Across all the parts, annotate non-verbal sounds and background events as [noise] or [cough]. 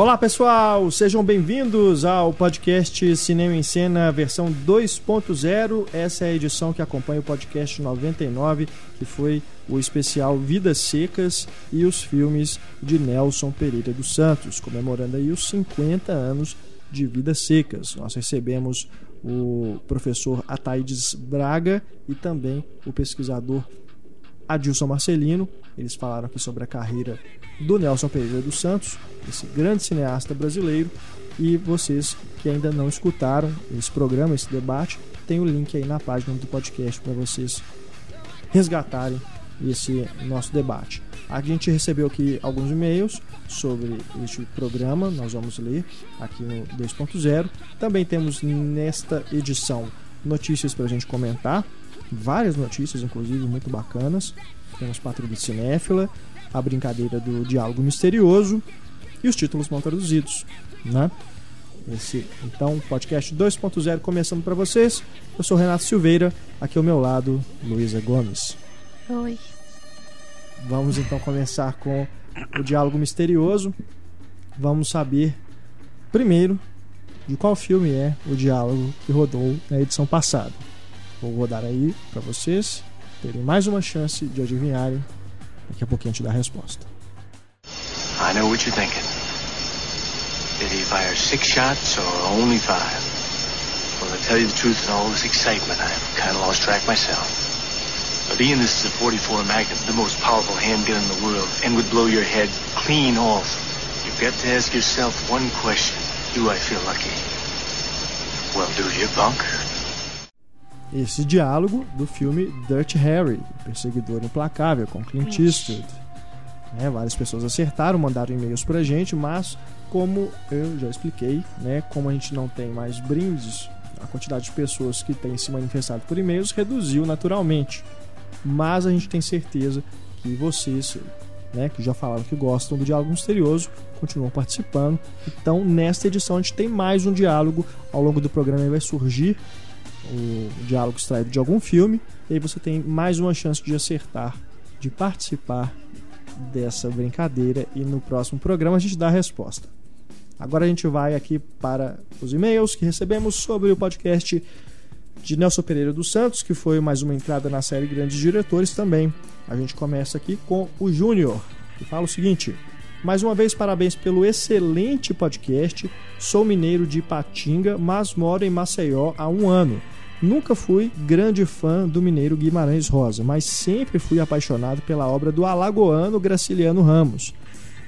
Olá pessoal, sejam bem-vindos ao podcast Cinema em Cena versão 2.0. Essa é a edição que acompanha o podcast 99, que foi o especial Vidas Secas e os filmes de Nelson Pereira dos Santos, comemorando aí os 50 anos de Vidas Secas. Nós recebemos o professor Ataides Braga e também o pesquisador Adilson Marcelino. Eles falaram aqui sobre a carreira do Nelson Pereira dos Santos, esse grande cineasta brasileiro. E vocês que ainda não escutaram esse programa, esse debate, tem o link aí na página do podcast para vocês resgatarem esse nosso debate. A gente recebeu aqui alguns e-mails sobre este programa, nós vamos ler aqui no 2.0. Também temos nesta edição notícias para a gente comentar, várias notícias, inclusive, muito bacanas. Temos Patrulha Cinéfila, a brincadeira do diálogo misterioso e os títulos mal traduzidos, né? Esse, então, podcast 2.0 começando para vocês. Eu sou Renato Silveira, aqui ao meu lado, Luísa Gomes. Oi. Vamos então começar com o diálogo misterioso. Vamos saber primeiro de qual filme é o diálogo que rodou na edição passada. Vou rodar aí para vocês terem mais uma chance de adivinharem. Daqui a pouquinho a gente dá a resposta. I know what you're thinking. Did he fire six shots or only five? Well, to tell you the truth, in all this excitement, I've kind of lost track myself. But Ian, this is a 44 Magnum, the most powerful handgun in the world, and would blow your head clean off. You've got to ask yourself one question. Do I feel lucky? Well, do you, punk? Esse diálogo do filme Dirty Harry, Perseguidor Implacável, com Clint Eastwood. Né, várias pessoas acertaram, mandaram e-mails pra gente, mas como eu já expliquei, né, como a gente não tem mais brindes, a quantidade de pessoas que têm se manifestado por e-mails reduziu naturalmente mas a gente tem certeza que vocês, né, que já falaram que gostam do diálogo misterioso, continuam participando. Então, nesta edição a gente tem mais um diálogo. Ao longo do programa vai surgir o diálogo extraído de algum filme, e aí você tem mais uma chance de acertar, de participar dessa brincadeira e no próximo programa a gente dá a resposta. Agora a gente vai aqui para os e-mails que recebemos sobre o podcast de Nelson Pereira dos Santos, que foi mais uma entrada na série Grandes Diretores também. A gente começa aqui com o Júnior, que fala o seguinte: mais uma vez, parabéns pelo excelente podcast. Sou mineiro de Ipatinga, mas moro em Maceió há um ano. Nunca fui grande fã do mineiro Guimarães Rosa, mas sempre fui apaixonado pela obra do alagoano Graciliano Ramos.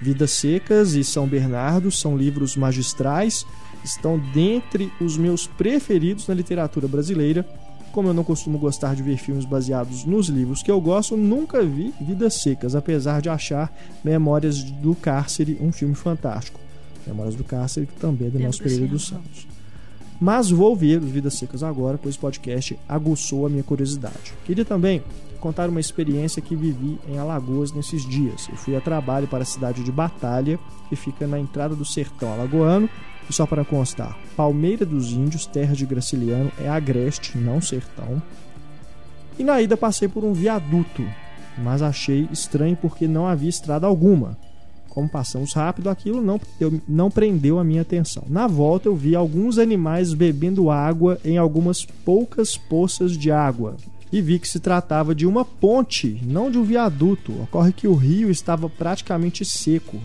Vidas Secas e São Bernardo são livros magistrais estão dentre os meus preferidos na literatura brasileira. Como eu não costumo gostar de ver filmes baseados nos livros que eu gosto, nunca vi Vidas Secas, apesar de achar Memórias do Cárcere um filme fantástico. Memórias do Cárcere, que também é do Nelson Pereira dos Santos. Mas vou ver Vidas Secas agora, pois o podcast aguçou a minha curiosidade. Queria também contar uma experiência que vivi em Alagoas nesses dias. Eu fui a trabalho para a cidade de Batalha, que fica na entrada do sertão alagoano, e só para constar, Palmeira dos Índios, terra de Graciliano, é agreste, não sertão. E na ida passei por um viaduto, mas achei estranho porque não havia estrada alguma. Como passamos rápido, aquilo não, não prendeu a minha atenção. Na volta, eu vi alguns animais bebendo água em algumas poucas poças de água. E vi que se tratava de uma ponte, não de um viaduto. Ocorre que o rio estava praticamente seco,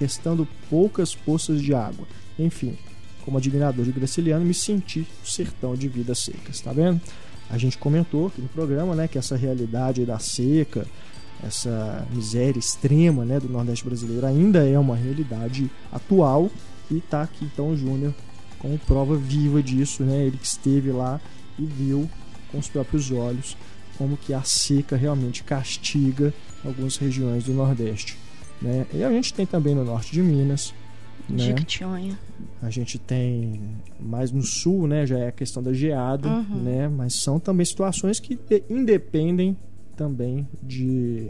restando poucas poças de água. Enfim, como admirador de Graciliano, me senti o sertão de vidas secas, tá vendo? A gente comentou aqui no programa, né, que essa realidade da seca, essa miséria extrema, né, do Nordeste brasileiro ainda é uma realidade atual e tá aqui então o Júnior como prova viva disso, né? Ele que esteve lá e viu com os próprios olhos como que a seca realmente castiga algumas regiões do Nordeste, né? E a gente tem também no norte de Minas, né? Jequitinhonha. A gente tem mais no sul, né? Já é a questão da geada, Uhum. né? Mas são também situações que de- independem também de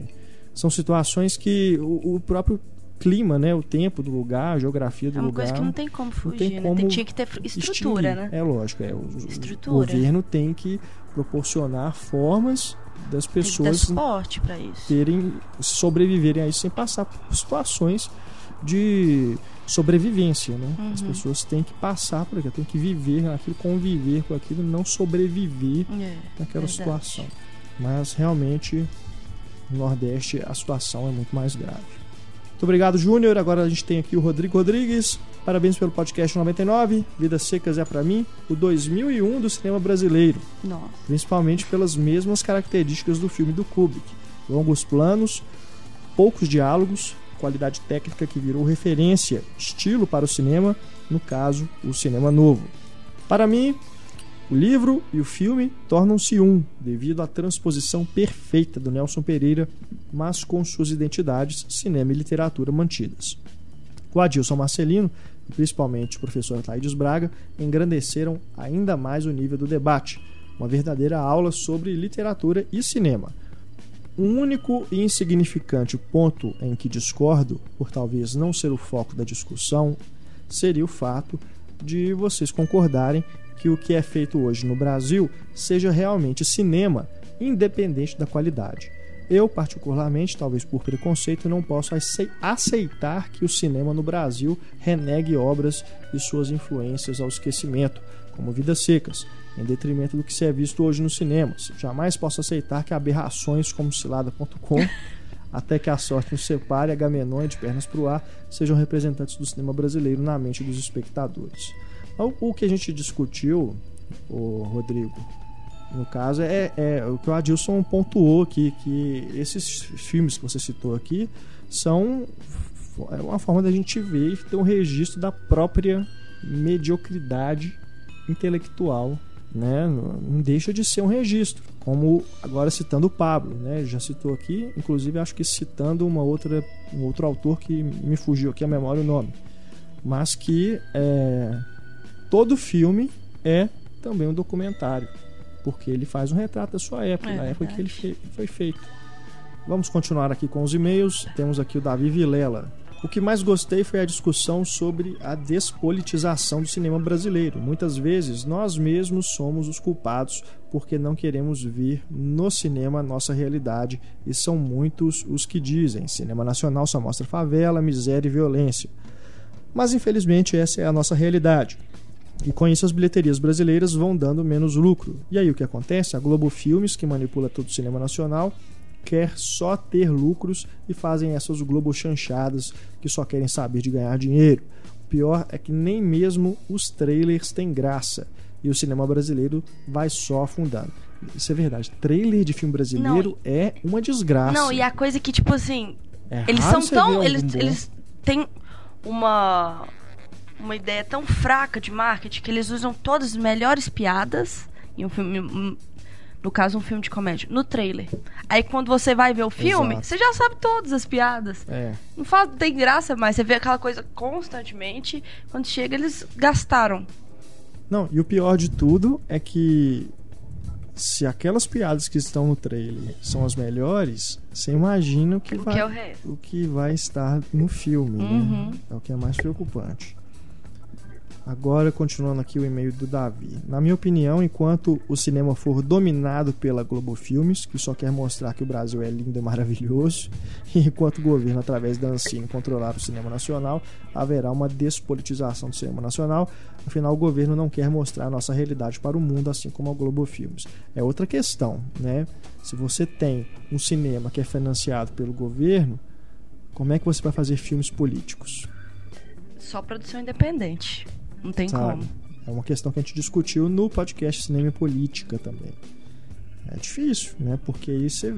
são situações que o, o próprio clima, né? O tempo do lugar, a geografia do É uma lugar. coisa que não tem como fugir, tem né? como Tinha que ter estrutura, extinguir. né? É lógico, é o, o Estrutura. governo tem que proporcionar formas das pessoas terem sobreviverem a isso sem passar por situações de sobrevivência, né? Uhum. As pessoas têm que passar por aquilo, têm que viver aquilo, conviver com aquilo, não sobreviver É, naquela verdade. situação. Mas realmente no Nordeste a situação é muito mais grave. Muito obrigado, Júnior. Agora a gente tem aqui o Rodrigo Rodrigues. Parabéns pelo podcast 99. Vidas Secas é pra mim o 2001 do cinema brasileiro, Nossa. principalmente pelas mesmas características do filme do Kubrick. Longos planos, poucos diálogos, qualidade técnica que virou referência, estilo para o cinema, no caso, o cinema novo. Para mim, o livro e o filme tornam-se um, devido à transposição perfeita do Nelson Pereira, mas com suas identidades, cinema e literatura mantidas. O Adilson Marcelino e principalmente o professor Taides Braga engrandeceram ainda mais o nível do debate, uma verdadeira aula sobre literatura e cinema. Um único e insignificante ponto em que discordo, por talvez não ser o foco da discussão, seria o fato de vocês concordarem que o que é feito hoje no Brasil seja realmente cinema, independente da qualidade. Eu, particularmente, talvez por preconceito, não posso acei- aceitar que o cinema no Brasil renegue obras e suas influências ao esquecimento, como Vidas Secas, em detrimento do que se é visto hoje nos cinemas. Jamais posso aceitar que aberrações como cilada.com, [laughs] até que a sorte nos separe, Agamenon de pernas pro ar, sejam representantes do cinema brasileiro na mente dos espectadores. O, o que a gente discutiu, o Rodrigo, no caso, é, é o que o Adilson pontuou aqui, que esses filmes que você citou aqui são é uma forma da gente ver e ter um registro da própria mediocridade intelectual, né? Não deixa de ser um registro, como agora citando o Pablo, né? Já citou aqui, inclusive acho que citando uma outra, um outro autor que me fugiu aqui a memória o nome, mas que é, todo filme é também um documentário, porque ele faz um retrato da sua época, É da época que ele foi feito. Vamos continuar aqui com os e-mails. Temos aqui o Davi Vilela. O que mais gostei foi a discussão sobre a despolitização do cinema brasileiro. Muitas vezes nós mesmos somos os culpados porque não queremos ver no cinema a nossa realidade e são muitos os que dizem: cinema nacional só mostra favela, miséria e violência. Mas infelizmente essa é a nossa realidade. E com isso as bilheterias brasileiras vão dando menos lucro. E aí o que acontece? A Globo Filmes, que manipula todo o cinema nacional, quer só ter lucros e fazem essas Globo chanchadas que só querem saber de ganhar dinheiro. O pior é que nem mesmo os trailers têm graça e o cinema brasileiro vai só afundando. Isso é verdade. Trailer de filme brasileiro é uma desgraça. Não, e a coisa que, tipo assim, É eles são tão. Eles, bom. eles têm uma. Uma ideia tão fraca de marketing que eles usam todas as melhores piadas em um filme. No caso, um filme de comédia, no trailer. Aí quando você vai ver o filme, Exato. você já sabe todas as piadas. É. Não faz, não tem graça mais. Você vê aquela coisa constantemente. Quando chega, eles gastaram. Não, e o pior de tudo é que se aquelas piadas que estão no trailer são as melhores, você imagina o que, O vai, que é o o que vai estar no filme, Uhum. né? É o que é mais preocupante. Agora, continuando aqui o e-mail do Davi. Na minha opinião, enquanto o cinema for dominado pela Globo Filmes, que só quer mostrar que o Brasil é lindo e maravilhoso, e [laughs] enquanto o governo, através da Ancine, controlar o cinema nacional, haverá uma despolitização do cinema nacional. Afinal, o governo não quer mostrar a nossa realidade para o mundo, assim como a Globo Filmes. É outra questão, né? Se você tem um cinema que é financiado pelo governo, como é que você vai fazer filmes políticos? Só produção independente. Não tem sabe? como. É uma questão que a gente discutiu no podcast Cinema e Política também. É difícil, né? Porque aí você.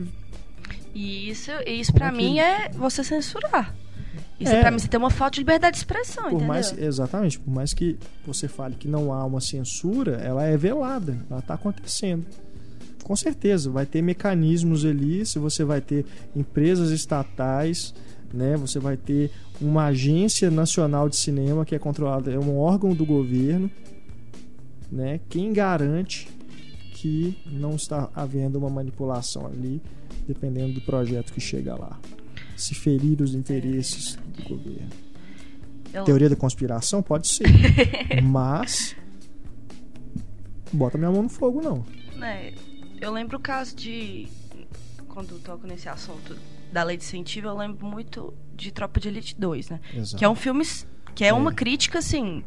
Isso, isso pra é que- mim é você censurar. Isso É. pra mim você tem uma falta de liberdade de expressão, Por entendeu? mais, exatamente, por mais que você fale que não há uma censura, ela é velada, ela está acontecendo. Com certeza, vai ter mecanismos ali, se você vai ter empresas estatais, né? Você vai ter uma agência nacional de cinema que é controlada, é um órgão do governo, né? Quem garante que não está havendo uma manipulação ali, dependendo do projeto que chega lá? Se ferir os interesses do governo. Eu- Teoria da conspiração pode ser, [laughs] mas bota minha mão no fogo não. né, eu lembro o caso de. Quando toco nesse assunto da lei de incentivo, eu lembro muito de Tropa de Elite 2, né? Exato. Que é um filme Que é, uma crítica, assim.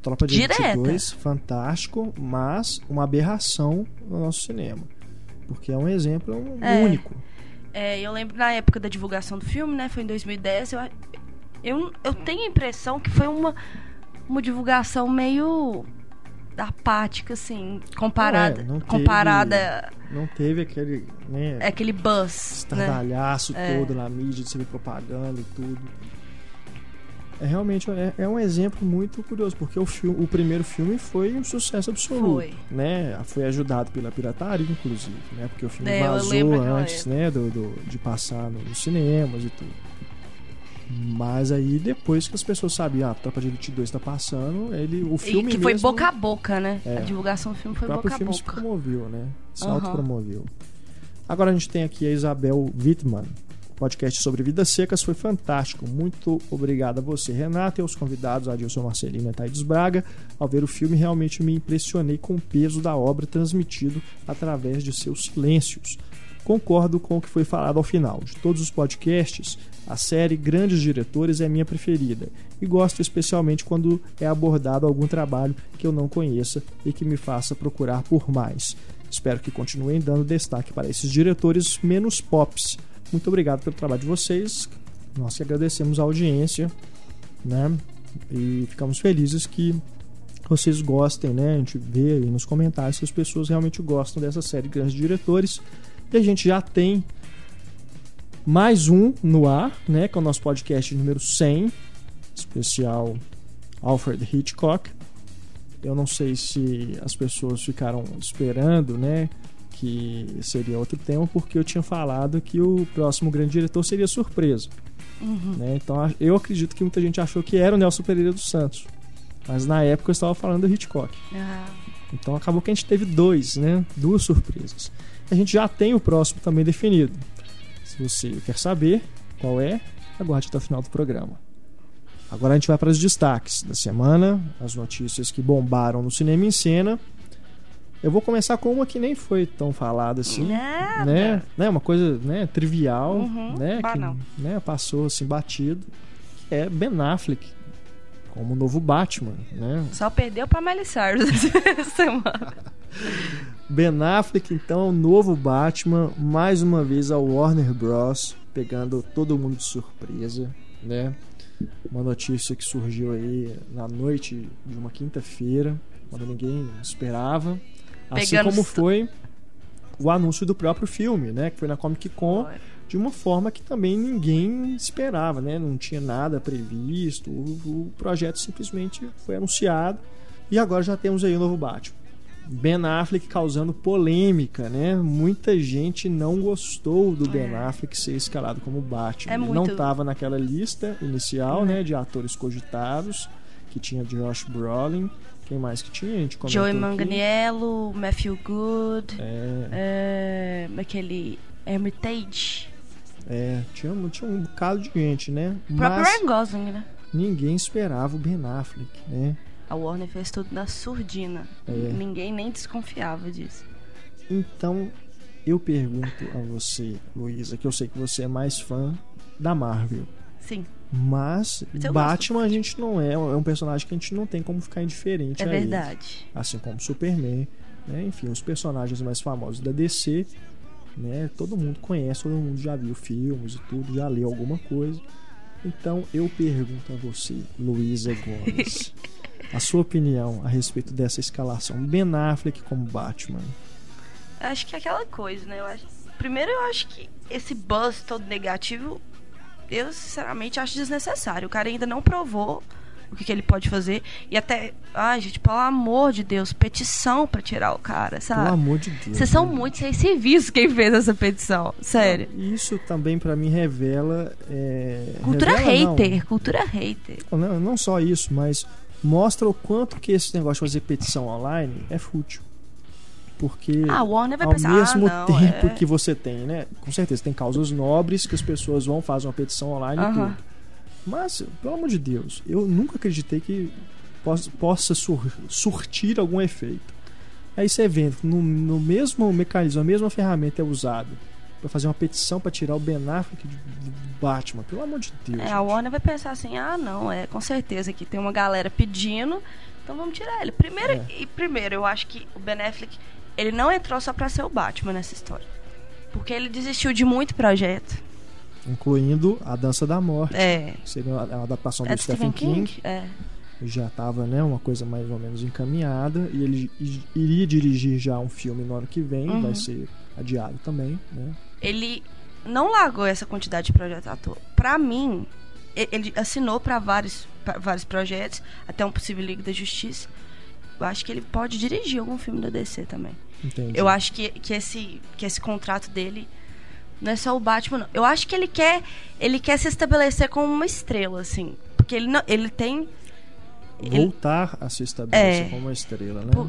Tropa de Elite Direta. 2, fantástico, mas uma aberração no nosso cinema. Porque é um exemplo É. único. É, eu lembro na época da divulgação do filme, né? Foi em 2010. Eu, eu, eu tenho a impressão que foi uma, uma divulgação meio apática, assim, comparada. É, não teve- comparada Não teve aquele, né, é aquele buzz, né? estardalhaço É. todo na mídia de ver propaganda e tudo. É realmente é, é um exemplo muito curioso, porque o, filme, o primeiro filme foi um sucesso absoluto. Foi. Né? Foi ajudado pela pirataria, inclusive, né? Porque o filme É, vazou antes né? do, do- de passar no- nos cinemas e tudo. Mas aí, depois que as pessoas sabiam, ah, a Tropa de Elite 2 tá passando, ele, o E filme que foi mesmo- boca a boca, né? É. A divulgação do filme foi boca a filme se boca. promoveu, né? Se Aham. autopromoveu. Agora a gente tem aqui a Isabel Wittmann. O podcast sobre vidas secas foi fantástico. Muito obrigado a você, Renata, e aos convidados, Adilson Marcelino e Thaís Braga. Ao ver o filme, realmente me impressionei com o peso da obra transmitido através de seus silêncios. Concordo com o que foi falado ao final. De todos os podcasts, a série Grandes Diretores é minha preferida e gosto especialmente quando é abordado algum trabalho que eu não conheça e que me faça procurar por mais. Espero que continuem dando destaque para esses diretores menos pops. Muito obrigado pelo trabalho de vocês. Nós que agradecemos a audiência, né? E ficamos felizes que vocês gostem, né? A gente vê aí nos comentários que as pessoas realmente gostam dessa série Grandes Diretores. E a gente já tem mais um no ar, né? Que é o nosso podcast número 100, especial Alfred Hitchcock. Eu não sei se as pessoas ficaram esperando, né? Que seria outro tema, porque eu tinha falado que o próximo grande diretor seria surpresa. Uhum. né? Então eu acredito que muita gente achou que era o Nelson Pereira dos Santos. Mas na época eu estava falando do Hitchcock. Ah, Então acabou que a gente teve dois, né? Duas surpresas. A gente já tem o próximo também definido. Se você quer saber qual é, aguarde até o final do programa. Agora a gente vai para os destaques da semana, as notícias que bombaram no cinema em cena. Eu vou começar com uma que nem foi tão falada assim, nada. né? né? Uma coisa, né, trivial, Uhum, né, banal. que, né, passou assim batido, que é Ben Affleck como o novo Batman, né? Só perdeu pra Miley Cyrus [laughs] essa semana. Ben Affleck, então, é o novo Batman, mais uma vez a Warner Bros. pegando todo mundo de surpresa, né? Uma notícia que surgiu aí na noite de uma quinta-feira, quando ninguém esperava. Assim Pegando como foi o anúncio do próprio filme, né? Que foi na Comic Con, de uma forma que também ninguém esperava, né? Não tinha nada previsto, o, o projeto simplesmente foi anunciado e agora já temos aí o novo Batman. Ben Affleck causando polêmica, né? Muita gente não gostou do Ben É. Affleck ser escalado como Batman. É Ele muito- não estava naquela lista inicial, né, de atores cogitados, que tinha Josh Brolin, quem mais que tinha? A gente Joey aqui. Manganiello, Matthew Good, É, é, aquele Hermitage. é, tinha, tinha um bocado de gente, né? O próprio Mas Ryan Gosling, né? ninguém esperava o Ben Affleck, né? A Warner fez tudo na surdina. É. Ninguém nem desconfiava disso. Então, eu pergunto a você, Luísa, que eu sei que você é mais fã da Marvel. Sim, Mas eu Batman a gente não é, é um personagem que a gente não tem como ficar indiferente é a ele. verdade. Assim como Superman, né? enfim, os personagens mais famosos da DC, né? Todo mundo conhece, todo mundo já viu filmes e tudo, já leu alguma coisa. Então eu pergunto a você, Luísa Gomes, [laughs] a sua opinião a respeito dessa escalação Ben Affleck como Batman. Acho que é aquela coisa, né? Eu acho... Primeiro, eu acho que esse buzz todo negativo, eu sinceramente acho desnecessário. O cara ainda não provou o que, que ele pode fazer. E até, ai, gente, pelo amor de Deus, petição pra tirar o cara, Pelo sabe? amor de Deus. Vocês são né? muito sem serviço quem fez essa petição. Sério. Isso também pra mim revela. é, Cultura revela, não. hater, cultura hater. Não, não só isso, mas mostra o quanto que esse negócio de fazer petição online é fútil. Porque Ah, ao pensar, mesmo ah, não, tempo é... que você tem, né? Com certeza tem causas nobres que as pessoas vão fazer uma petição online e Aham. tudo. Mas, pelo amor de Deus, eu nunca acreditei que possa, possa sur- surtir algum efeito. Aí você vê, no, no mesmo mecanismo, a mesma ferramenta é usada pra fazer uma petição pra tirar o Ben Affleck de, de Batman. Pelo amor de Deus. É, gente. a Warner vai pensar assim, ah não, é com certeza que tem uma galera pedindo, então vamos tirar ele. Primeiro, É. e primeiro, eu acho que o Ben Affleck, ele não entrou só pra ser o Batman nessa história. Porque ele desistiu de muito projeto. Incluindo A Dança da Morte. É. Seria uma uma adaptação É do do Stephen King. É. Já estava né, uma coisa mais ou menos encaminhada. E ele iria dirigir já um filme no ano que vem. Uhum. Vai ser adiado também. Né? Ele não largou essa quantidade de projetos à toa. Pra mim, ele assinou pra vários, pra vários projetos, até um possível Liga da Justiça. Eu acho que ele pode dirigir algum filme da DC também. Entendi. Eu acho que, que, esse, que esse contrato dele não é só o Batman, não. Eu acho que ele quer, ele quer se estabelecer como uma estrela, assim. Porque ele, não, ele tem ele- Voltar a se estabelecer É. como uma estrela, né? Pô,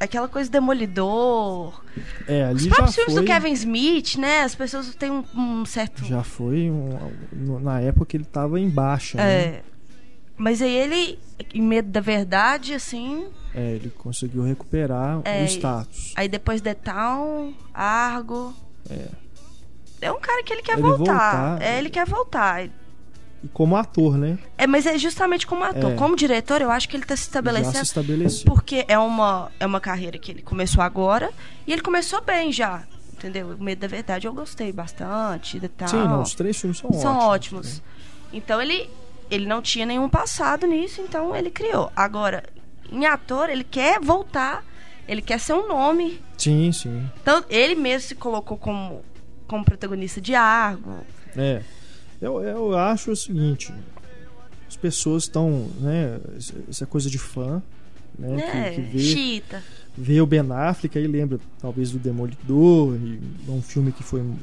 aquela coisa demolidor. É, ali Os próprios filmes foi, do Kevin Smith, né? As pessoas têm um, um certo. já foi um- na época que ele estava em baixa, né? É. Mas aí ele, em medo da verdade, assim. É, ele conseguiu recuperar É, o status. Aí depois The Town, Argo. É. É um cara que ele quer Ele voltar. voltar- É, ele quer voltar. E como ator, né? É, mas é justamente como ator. É. Como diretor, eu acho que ele tá se Já se estabelecendo. estabeleceu. Porque é uma, é uma carreira que ele começou agora. E ele começou bem já. Entendeu? O Medo da Verdade eu gostei bastante. The Town. Sim, não, os três filmes são, são ótimos. ótimos. né? Então ele, ele não tinha nenhum passado nisso, então ele criou. Agora, em ator, ele quer voltar, ele quer ser um nome. Sim, sim. Então, ele mesmo se colocou como, como protagonista de Argo. É. Eu, eu acho o seguinte: as pessoas estão, né? Essa coisa de fã, né? né? Que, que vê, Chita. vê o Ben Affleck, aí lembra talvez do Demolidor, e um filme que foi um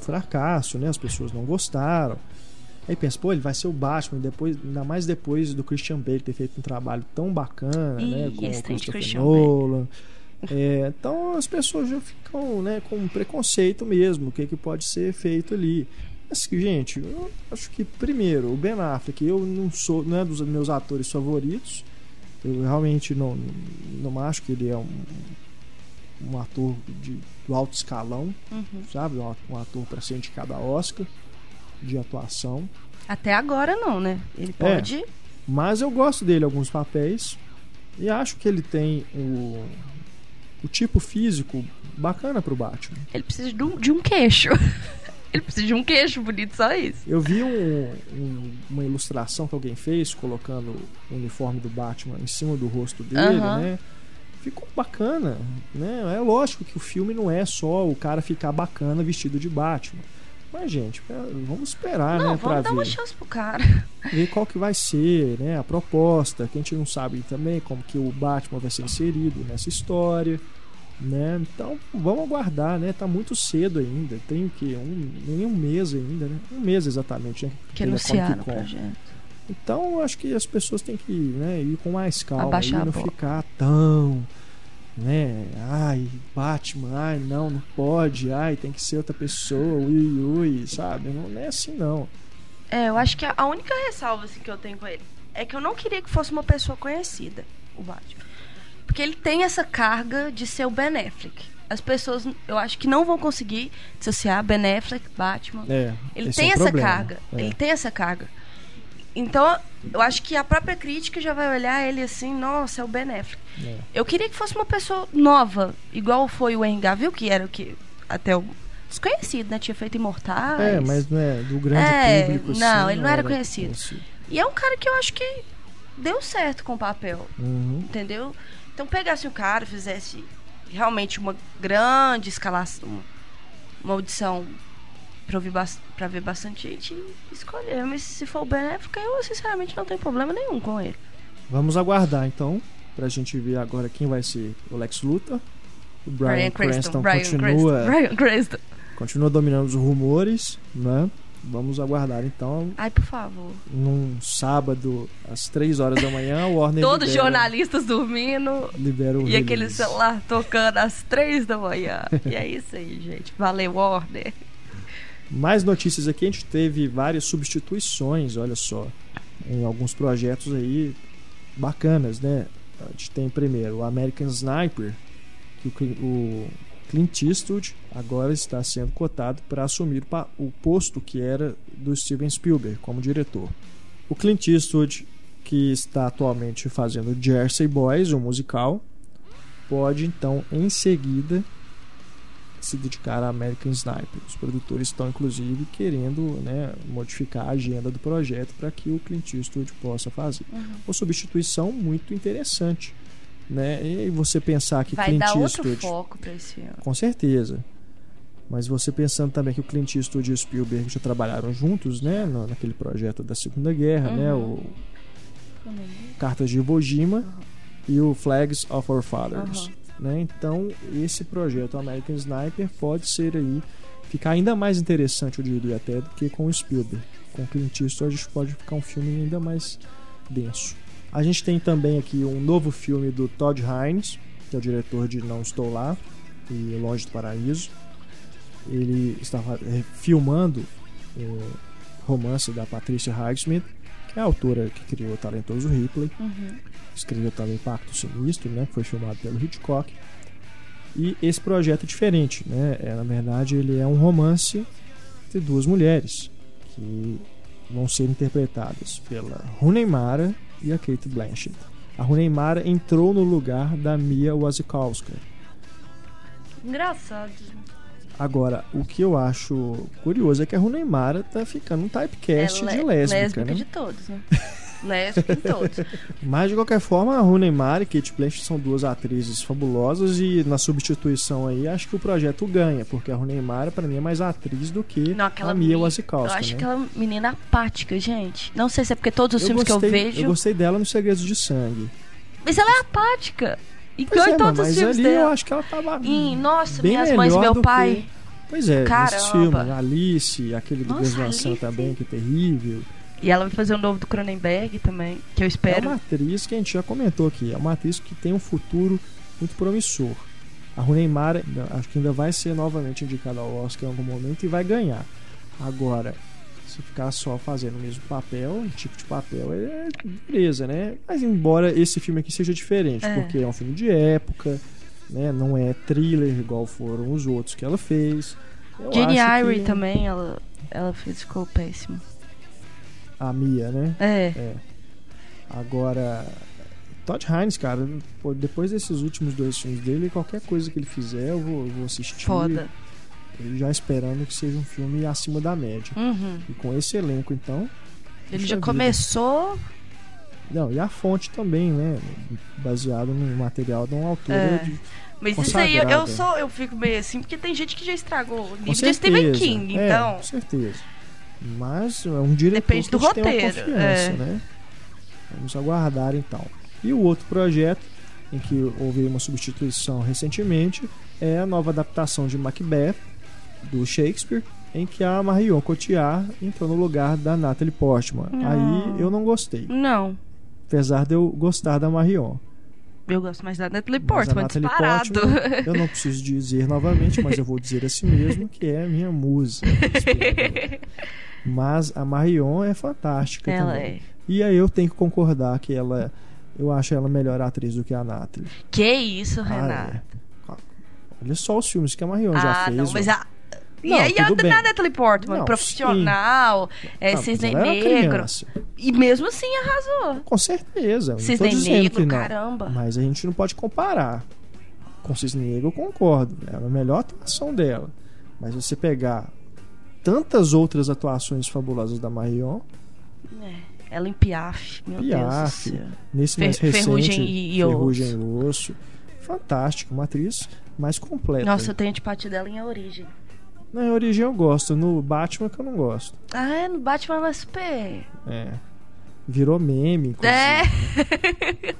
fracasso, né? As pessoas não gostaram. Aí pensa, pô, ele vai ser o Batman, depois, ainda mais depois do Christian Bale ter feito um trabalho tão bacana, Ih, né? Com o Christopher Nolan. É, então as pessoas já ficam né, com um preconceito mesmo, o que, que pode ser feito ali. Mas, gente, eu acho que primeiro, o Ben Affleck, eu não sou, não é dos meus atores favoritos. Eu realmente não, não acho que ele é um, um ator de, do alto escalão, Uhum. sabe? Um, um ator para ser indicado a Oscar de atuação. Até agora não, né? Ele É. pode. Mas eu gosto dele em alguns papéis e acho que ele tem o, o tipo físico bacana pro Batman. Ele precisa de um, de um queixo. [laughs] ele precisa de um queixo bonito, só isso. Eu vi um- um- uma ilustração que alguém fez colocando o uniforme do Batman em cima do rosto dele, Aham. né? Ficou bacana, né? É lógico que o filme não é só o cara ficar bacana vestido de Batman. Mas, gente, vamos esperar, não, né, pra vamos dar ver. uma chance pro cara. ver qual que vai ser né, a proposta, que a gente não sabe também como que o Batman vai ser inserido nessa história, né? Então vamos aguardar, né? Tá muito cedo ainda, tem o que um nem um mês ainda, né? Um mês exatamente, né? Que anunciaram o projeto. Então acho que as pessoas têm que né, ir com mais calma Abaixar e não ficar tão né? Ai, Batman, ai, não, não pode, ai, tem que ser outra pessoa, ui, ui, sabe? Não é assim não. É, eu acho que a única ressalva assim, que eu tenho com ele é que eu não queria que fosse uma pessoa conhecida, o Batman. Porque ele tem essa carga de ser o Ben Affleck. As pessoas, eu acho que não vão conseguir dissociar Ben Affleck, Batman. É, Ele esse tem é essa problema. carga. É. Ele tem essa carga. Então, eu acho que a própria crítica já vai olhar ele assim, nossa, é o Ben Affleck. É. Eu queria que fosse uma pessoa nova, igual foi o Henry Cavill, que era o que até o desconhecido, né? Tinha feito Imortais. É, mas não é do grande É, público. assim, não, ele não era conhecido. conhecido. E é um cara que eu acho que deu certo com o papel, Uhum. entendeu? Então pegasse o cara, fizesse realmente uma grande escalação, uma, uma audição pra, ouvir pra ver bastante gente e escolher. Mas se for o Ben Affleck, eu sinceramente não tenho problema nenhum com ele. Vamos aguardar então, pra gente ver agora quem vai ser o Lex Luthor. O Brian, Cranston, continua, Brian Cranston. continua dominando os rumores, né? Vamos aguardar então, Ai, por favor. num sábado às 3 horas da manhã, o Warner Todos os libera, jornalistas dormindo libera o e aquele celular tocando às três da manhã. e é [laughs] isso aí, gente. Valeu, Warner. Mais notícias aqui, a gente teve várias substituições, olha só, em alguns projetos aí bacanas, né? A gente tem primeiro o American Sniper, que o, o Clint Eastwood agora está sendo cotado para assumir o posto que era do Steven Spielberg como diretor. O Clint Eastwood, que está atualmente fazendo Jersey Boys, um musical, pode então em seguida se dedicar a American Sniper. Os produtores estão inclusive querendo né, modificar a agenda do projeto para que o Clint Eastwood possa fazer. Uhum. Uma substituição muito interessante. Né? E você pensar que Vai Clint dar Eastwood. outro foco para esse filme. Com certeza. Mas você pensando também que o Clint Eastwood e o Spielberg já trabalharam juntos, né, naquele projeto da Segunda Guerra, né, uhum. né, o Cartas de Iwo Jima uhum. e o Flags of Our Fathers. Uhum. Né? Então, esse projeto American Sniper pode ser aí ficar ainda mais interessante, eu diria até, do que com o Spielberg. Com o Clint Eastwood, a gente pode ficar um filme ainda mais denso. A gente tem também aqui um novo filme do Todd Haynes, que é o diretor de Não Estou Lá e Longe do Paraíso. Ele estava é, filmando o romance da Patricia Highsmith, que é a autora que criou o talentoso Ripley. Uhum escreveu também Pacto Sinistro, né, que foi filmado pelo Hitchcock. E esse projeto é diferente, né? É, na verdade, ele é um romance de duas mulheres que vão ser interpretadas pela Rooney Mara e a Kate Blanchett. A Rooney Mara entrou no lugar da Mia Wasikowska. Engraçado. Agora, o que eu acho curioso é que a Rooney Mara tá ficando um typecast é de lésbica, lésbica né? de todos, né? [laughs] lésbica em todos. [laughs] Mas de qualquer forma, a Rooney Mara e Kate Blanchett são duas atrizes fabulosas e na substituição aí acho que o projeto ganha, porque a Rooney Mara para mim é mais atriz do que Não, a Mia Wasikowska. Eu acho né? aquela menina apática, gente. Não sei se é porque todos os eu filmes gostei, que eu vejo. Eu gostei dela no Segredos de Sangue. Mas ela é apática. E Pois em é, todos mas os filmes ali dela. eu acho que ela tava Ih, nossa, bem minhas mães e meu pai. que- Pois é, nesses Caramba. filmes, Alice, aquele do Nossa, Gus Van Sant Alice. também, que é terrível. E ela vai fazer um novo do Cronenberg também, que eu É espero. uma atriz que a gente já comentou aqui, é uma atriz que tem um futuro muito promissor. A Rooney Mara acho que ainda vai ser novamente indicada ao Oscar em algum momento e vai ganhar. Agora, se ficar só fazendo o mesmo papel, um tipo de papel, é beleza, né? Mas embora esse filme aqui seja diferente, É. porque é um filme de época, né? Não é thriller igual foram os outros que ela fez. Jenny Irie que também, ela, ela fez, ficou péssimo. A Mia, né? É. É. Agora, Todd Haynes, cara, depois desses últimos dois filmes dele, qualquer coisa que ele fizer, eu vou, eu vou assistir. Foda. Ele já esperando que seja um filme acima da média. Uhum. E com esse elenco, então. Ele já vida. começou. Não, e a fonte também, né? Baseado no material de uma autora É. de. Mas isso aí, eu, eu Consagrada. sou, eu fico meio assim, porque tem gente que já estragou o livro de. Stephen King, É, então. com certeza. Mas é um diretor Depende que do a gente tem uma roteiro, confiança, é. né? Vamos aguardar então. E o outro projeto em que houve uma substituição recentemente é a nova adaptação de Macbeth do Shakespeare, em que a Marion Cotillard entrou no lugar da Natalie Portman. Não. Aí eu não gostei, Não. apesar de eu gostar da Marion. Eu gosto mais da Natalie Mas Portman, Natalie disparado. Portman, eu não preciso dizer novamente, mas eu vou dizer assim mesmo, que é a minha musa. [laughs] Mas a Marion é fantástica Ela também. é. E aí eu tenho que concordar que ela. Eu acho ela melhor atriz do que a Natalie. Que isso, Ah, Renato. é. Olha só os filmes que a Marion já Ah, fez. não, mas a. E Não, aí a bem. da Natalie Portman, Não, profissional, é, Ah, Cisne era Negro. criança. E mesmo assim arrasou. Com certeza. Cisne Negro, caramba. Mas a gente não pode comparar. Com Cisne Negro eu concordo. É a melhor atuação dela. Mas você pegar tantas outras atuações fabulosas da Marion, É, ela em Piaf, meu Piaf, Deus do céu. nesse Fer- mais recente, Ferrugem e- e Ferrugem e Osso. Fantástico, uma atriz mais completa. Nossa, eu tenho antipatia dela em A Origem. Na origem eu gosto, no Batman que eu não gosto. Ah, é, no Batman ela é super. É. Virou meme, inclusive. É.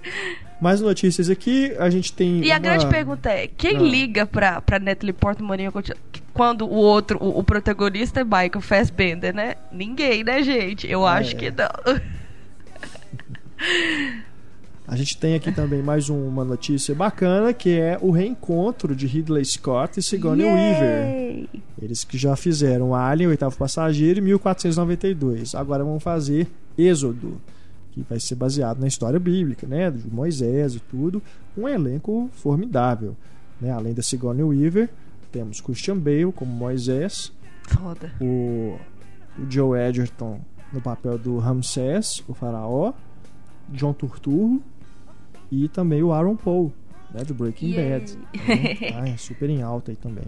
Mais notícias aqui, a gente tem. E a uma- grande pergunta é: quem Ah. liga pra, pra Natalie Portman quando o outro, o, o protagonista é Michael Fassbender, né? Ninguém, né, gente? Eu É. acho que não. [laughs] A gente tem aqui também mais uma notícia bacana, que é o reencontro de Ridley Scott e Sigourney Weaver. Yay! Eles que já fizeram Alien, Oitavo Passageiro e 1492. Agora vão fazer Êxodo, que vai ser baseado na história bíblica, né? De Moisés e tudo. Um elenco formidável. Né? Além da Sigourney Weaver, temos Christian Bale como Moisés, Foda. o, o Joe Edgerton no papel do Ramsés, o faraó, John Turturro e também o Aaron Paul, né, do Breaking Yay. Bad. né? Ah, é super em alta aí também.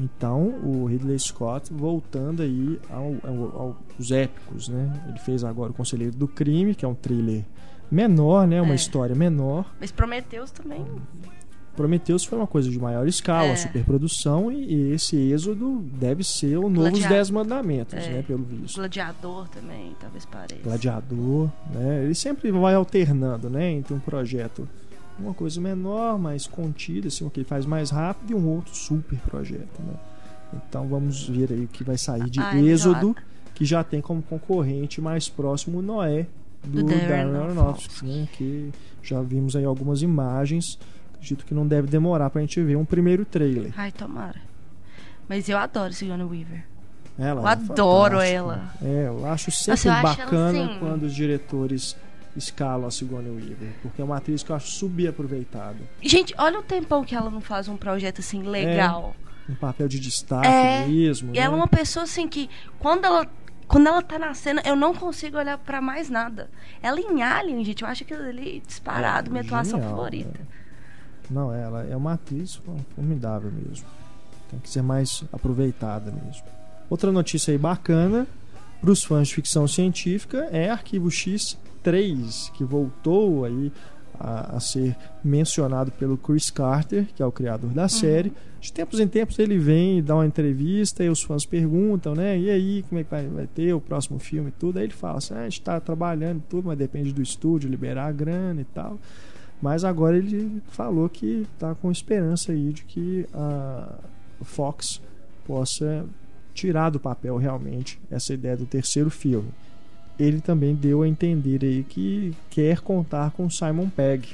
Então, o Ridley Scott voltando aí ao- ao- aos épicos, né? Ele fez agora o Conselheiro do Crime, que é um thriller menor, né? Uma É. história menor. Mas Prometheus também. Prometheus foi uma coisa de maior escala, É. superprodução, e, esse êxodo deve ser o novo Gladiador. Dez Mandamentos, É. né? Pelo visto. Gladiador também, talvez pareça. Gladiador, né? Ele sempre vai alternando, né? Entre um projeto, uma coisa menor, mais contida, assim, o que ele faz mais rápido, e um outro super projeto, né? Então vamos ver aí o que vai sair de Ai, Êxodo, que já tem como concorrente mais próximo o Noé do, Do Darren Aronofsky. né? Que já vimos aí algumas imagens. Acredito que não deve demorar pra gente ver um primeiro trailer. Ai, tomara. Mas eu adoro Sigourney Weaver. Ela Eu é adoro fantástica. ela. É, eu acho sempre Nossa, eu bacana assim- quando os diretores escalam a Sigourney Weaver, porque é uma atriz que eu acho subaproveitada. Gente, olha o tempão que ela não faz um projeto assim legal. Um papel de destaque É, mesmo. E ela é né? uma pessoa assim que quando ela quando ela tá na cena, eu não consigo olhar pra mais nada. Ela em Alien, gente, eu acho aquilo ali disparado, É, minha atuação genial, favorita. Não, ela é uma atriz formidável mesmo. Tem que ser mais aproveitada mesmo. Outra notícia aí bacana para os fãs de ficção científica é Arquivo X3, que voltou aí a, a ser mencionado pelo Chris Carter, que é o criador da série. De tempos em tempos ele vem e dá uma entrevista e os fãs perguntam, né? E aí, como é que vai, vai ter o próximo filme e tudo? Aí ele fala assim: ah, a gente está trabalhando tudo, mas depende do estúdio liberar a grana e tal. Mas agora ele falou que está com esperança aí de que a Fox possa tirar do papel realmente essa ideia do terceiro filme. Ele também deu a entender aí que quer contar com Simon Pegg.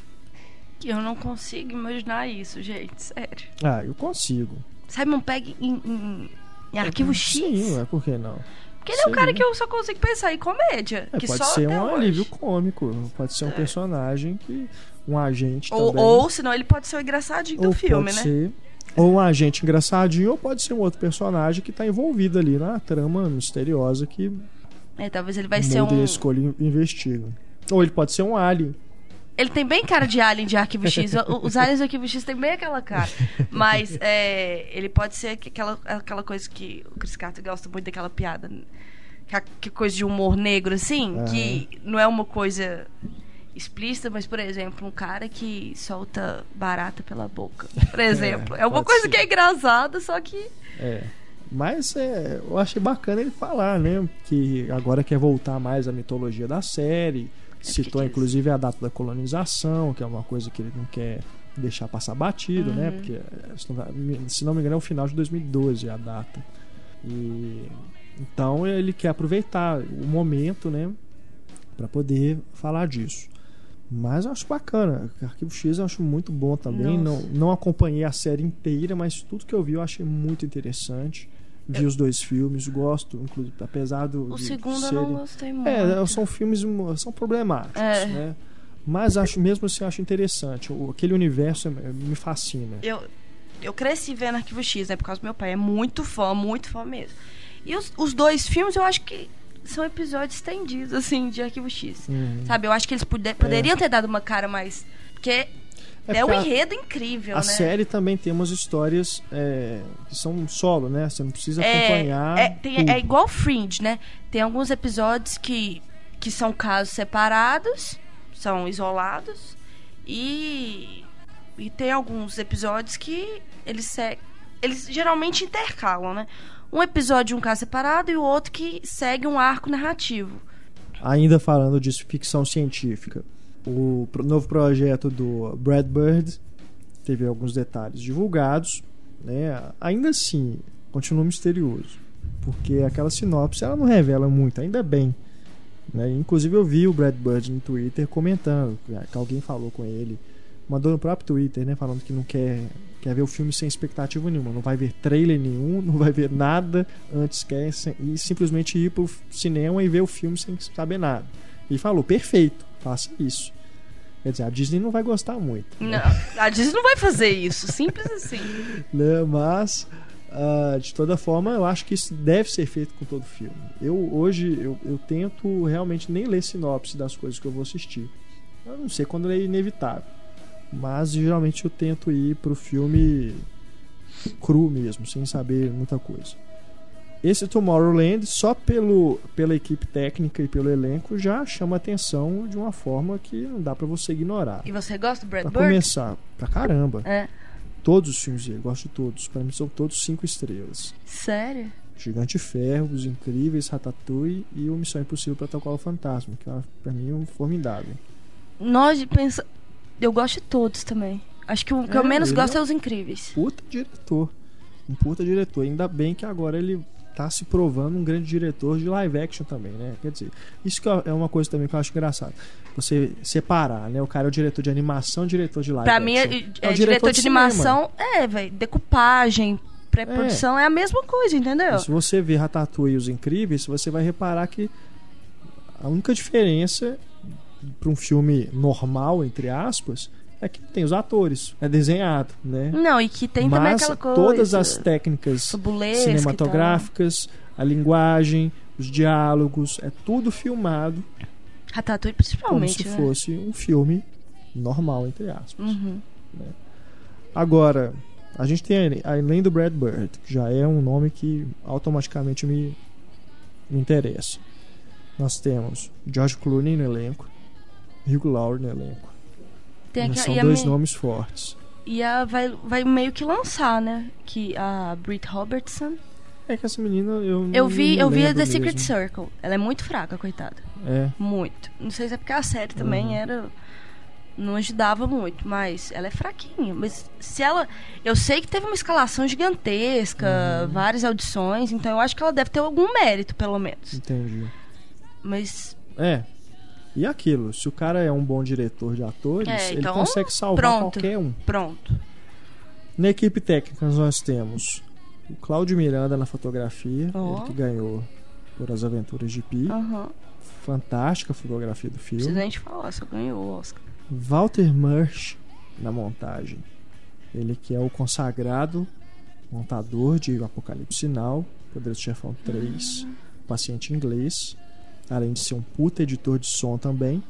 Que eu não consigo imaginar isso, gente, sério. Ah, eu consigo. Simon Pegg em, em, em Arquivo X? Sim, é por que não? Porque ele é um cara que eu só consigo pensar em comédia. É, que pode só ser um hoje. alívio cômico, pode ser um É. personagem que um agente Ou, também. ou senão ele pode ser o engraçadinho ou do filme, pode né? ser ou um agente engraçadinho, ou pode ser um outro personagem que está envolvido ali na trama misteriosa que É, talvez ele vai ser um. escolhe e investiga. Ou ele pode ser um alien. Ele tem bem cara de alien de Arquivo X. Os aliens do Arquivo X tem bem aquela cara. Mas é, ele pode ser que- aquela, aquela coisa que o Chris Carter gosta muito daquela piada. Que, que coisa de humor negro, assim. Aham. Que não é uma coisa explícita, mas, por exemplo, um cara que solta barata pela boca. Por [laughs] exemplo. É, uma pode coisa ser. que é engraçada, só que. É. Mas é, eu achei bacana ele falar, né? Que agora quer voltar mais à mitologia da série. Citou que- inclusive a data da colonização, que é uma coisa que ele não quer deixar passar batido, né? Uhum. Porque, é, se não, se não me engano, é o final de 2012 a data. E então ele quer aproveitar o momento, né? Para poder falar disso. Mas eu acho bacana. Arquivo X eu acho muito bom também. Não, Nossa. não acompanhei a série inteira, mas tudo que eu vi eu achei muito interessante. Vi os dois filmes, gosto, inclusive, apesar do. O de segundo eu serem- não gostei muito. É, são filmes são problemáticos, É. né? Mas acho mesmo assim acho interessante. O- Aquele universo é- me fascina. eu, eu cresci vendo Arquivo X, né? Por causa do meu pai. É muito fã, muito fã mesmo. E os, os dois filmes eu acho que são episódios estendidos, assim, de Arquivo X. Uhum. Sabe? Eu acho que eles puder- poderiam ter dado uma cara mais. Porque é, um porque a- enredo incrível, A né? série também tem umas histórias é, que são solo, né? Você não precisa acompanhar. É, tem- é igual Fringe, né? Tem alguns episódios que, que são casos separados, são isolados, e, e tem alguns episódios que eles, eles geralmente intercalam, né? Um episódio de um caso separado e o outro que segue um arco narrativo. Ainda falando de ficção científica, o novo projeto do Brad Bird teve alguns detalhes divulgados, né? Ainda assim, continua misterioso, porque aquela sinopse ela não revela muito, ainda bem. Né? Inclusive eu vi o Brad Bird no Twitter comentando que alguém falou com ele, mandou no próprio Twitter, né, falando que não quer quer ver o filme sem expectativa nenhuma, não vai ver trailer nenhum, [laughs] não vai ver nada antes quer se- e simplesmente ir pro cinema e ver o filme sem saber nada. E falou: "Perfeito, faça isso". Quer dizer, a Disney não vai gostar muito. Não, a Disney não vai fazer isso, simples assim. [laughs] né? Mas, ah, de toda forma, eu acho que isso deve ser feito com todo filme. Eu, hoje, eu, eu tento realmente nem ler sinopse das coisas que eu vou assistir. Eu não sei quando é inevitável. Mas, geralmente, eu tento ir pro filme cru mesmo, sem saber muita coisa. Esse Tomorrowland, só pelo, pela equipe técnica e pelo elenco, já chama atenção de uma forma que não dá pra você ignorar. E você gosta do Brad Pra Bird? começar, pra caramba. É. Todos os filmes dele, gosto de todos. Pra mim são todos cinco estrelas. Sério? Gigante Ferro, Os Incríveis, Ratatouille e o Missão Impossível Protocolo Fantasma, que é, pra mim é um formidável. Nós pensa. Eu gosto de todos também. Acho que o que eu É, menos ele gosto é- é os incríveis. Puta diretor. Um puta diretor. Ainda bem que agora ele tá se provando um grande diretor de live action também, né? Quer dizer, isso que é uma coisa também que eu acho engraçado. Você separar, né? O cara é o diretor de animação, diretor de live Pra action. mim, é, É é o diretor, de cinema. animação, é, velho. Decupagem, pré-produção é. a mesma coisa, entendeu? E se você ver Ratatouille e Os Incríveis, você vai reparar que a única diferença para um filme normal, entre aspas, é que tem os atores. É desenhado, né? Não, e que tem também Mas aquela coisa. todas as técnicas cinematográficas, a linguagem, os diálogos, é tudo filmado. Ratatouille, como principalmente. se né? fosse um filme normal, entre aspas. Uhum. Agora, a gente tem além do Brad Bird, que já é um nome que automaticamente me, me interessa. Nós temos George Clooney no elenco, Hugh Laurie no elenco. Tem aqui, São a, dois me- nomes fortes. e a vai, vai meio que lançar, né? Que a Brit Robertson. É que essa menina eu Eu vi, eu vi a The Secret mesmo. Circle. Ela é muito fraca, coitada. É, Muito. Não sei se é porque a série também Uhum. era. Não ajudava muito, mas ela é fraquinha. Mas se ela. Eu sei que teve uma escalação gigantesca, Uhum. várias audições, então eu acho que ela deve ter algum mérito, pelo menos. entendi. Mas. É. E aquilo, se o cara é um bom diretor de atores, É, ele então, consegue salvar pronto. qualquer um. Pronto. Na equipe técnica nós temos o Cláudio Miranda na fotografia, Ó. ele que ganhou por As Aventuras de Pi. Aham. Fantástica a fotografia do precisa filme. nem te falar, só ganhou o Oscar. Walter Murch na montagem. Ele que é o consagrado montador de Apocalipse Sinal, Poderoso Chefão 3, Paciente Inglês, além de ser um puta editor de som também.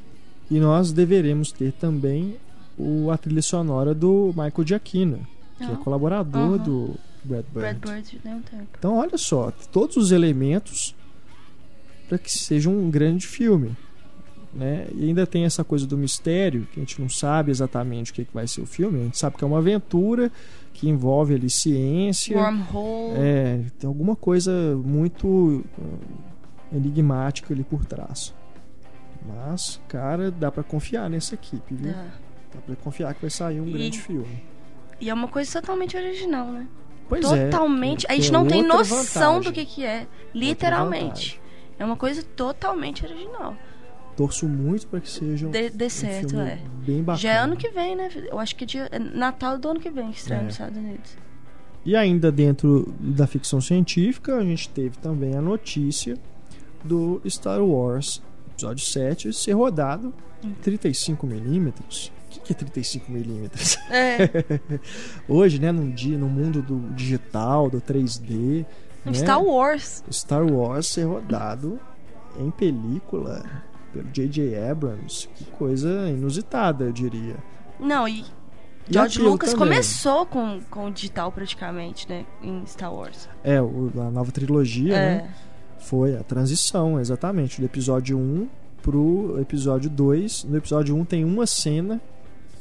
E nós deveremos ter também o, a trilha sonora do Michael Giacchino, que é Ah. colaborador Aham. do Brad Brad Bird. Bird nem um tempo. Então, olha só, todos os elementos para que seja um grande filme. Né? E ainda tem essa coisa do mistério, que a gente não sabe exatamente o que, que vai ser o filme. A gente sabe que é uma aventura que envolve ali ciência. Wormhole. É, tem alguma coisa muito enigmática ali por trás. Mas, cara, dá pra confiar nessa equipe, viu? Dá. Dá pra confiar que vai sair um E- grande filme. E é uma coisa totalmente original, né? Pois é. totalmente. que a gente é não tem noção vantagem. do que, que é. Literalmente. É uma coisa totalmente original. Torço muito pra que seja um, dê um certo, filme é. bem bacana. Já é ano que vem, né? Eu acho que é dia, é Natal do ano que vem que estreia É. nos Estados Unidos. E ainda dentro da ficção científica, a gente teve também a notícia do Star Wars episódio 7 ser rodado em 35mm. O que é 35mm? É. [laughs] Hoje, né, num dia, no mundo do digital, do 3D, né, Star Wars. Star Wars ser rodado em película pelo J.J. Abrams, que coisa inusitada, eu diria. Não, e George Lucas também. começou com, com o digital praticamente, né? Em Star Wars. É, o- a nova trilogia, é. né? Foi a transição, exatamente, do episódio 1 pro episódio 2. No episódio 1 tem uma cena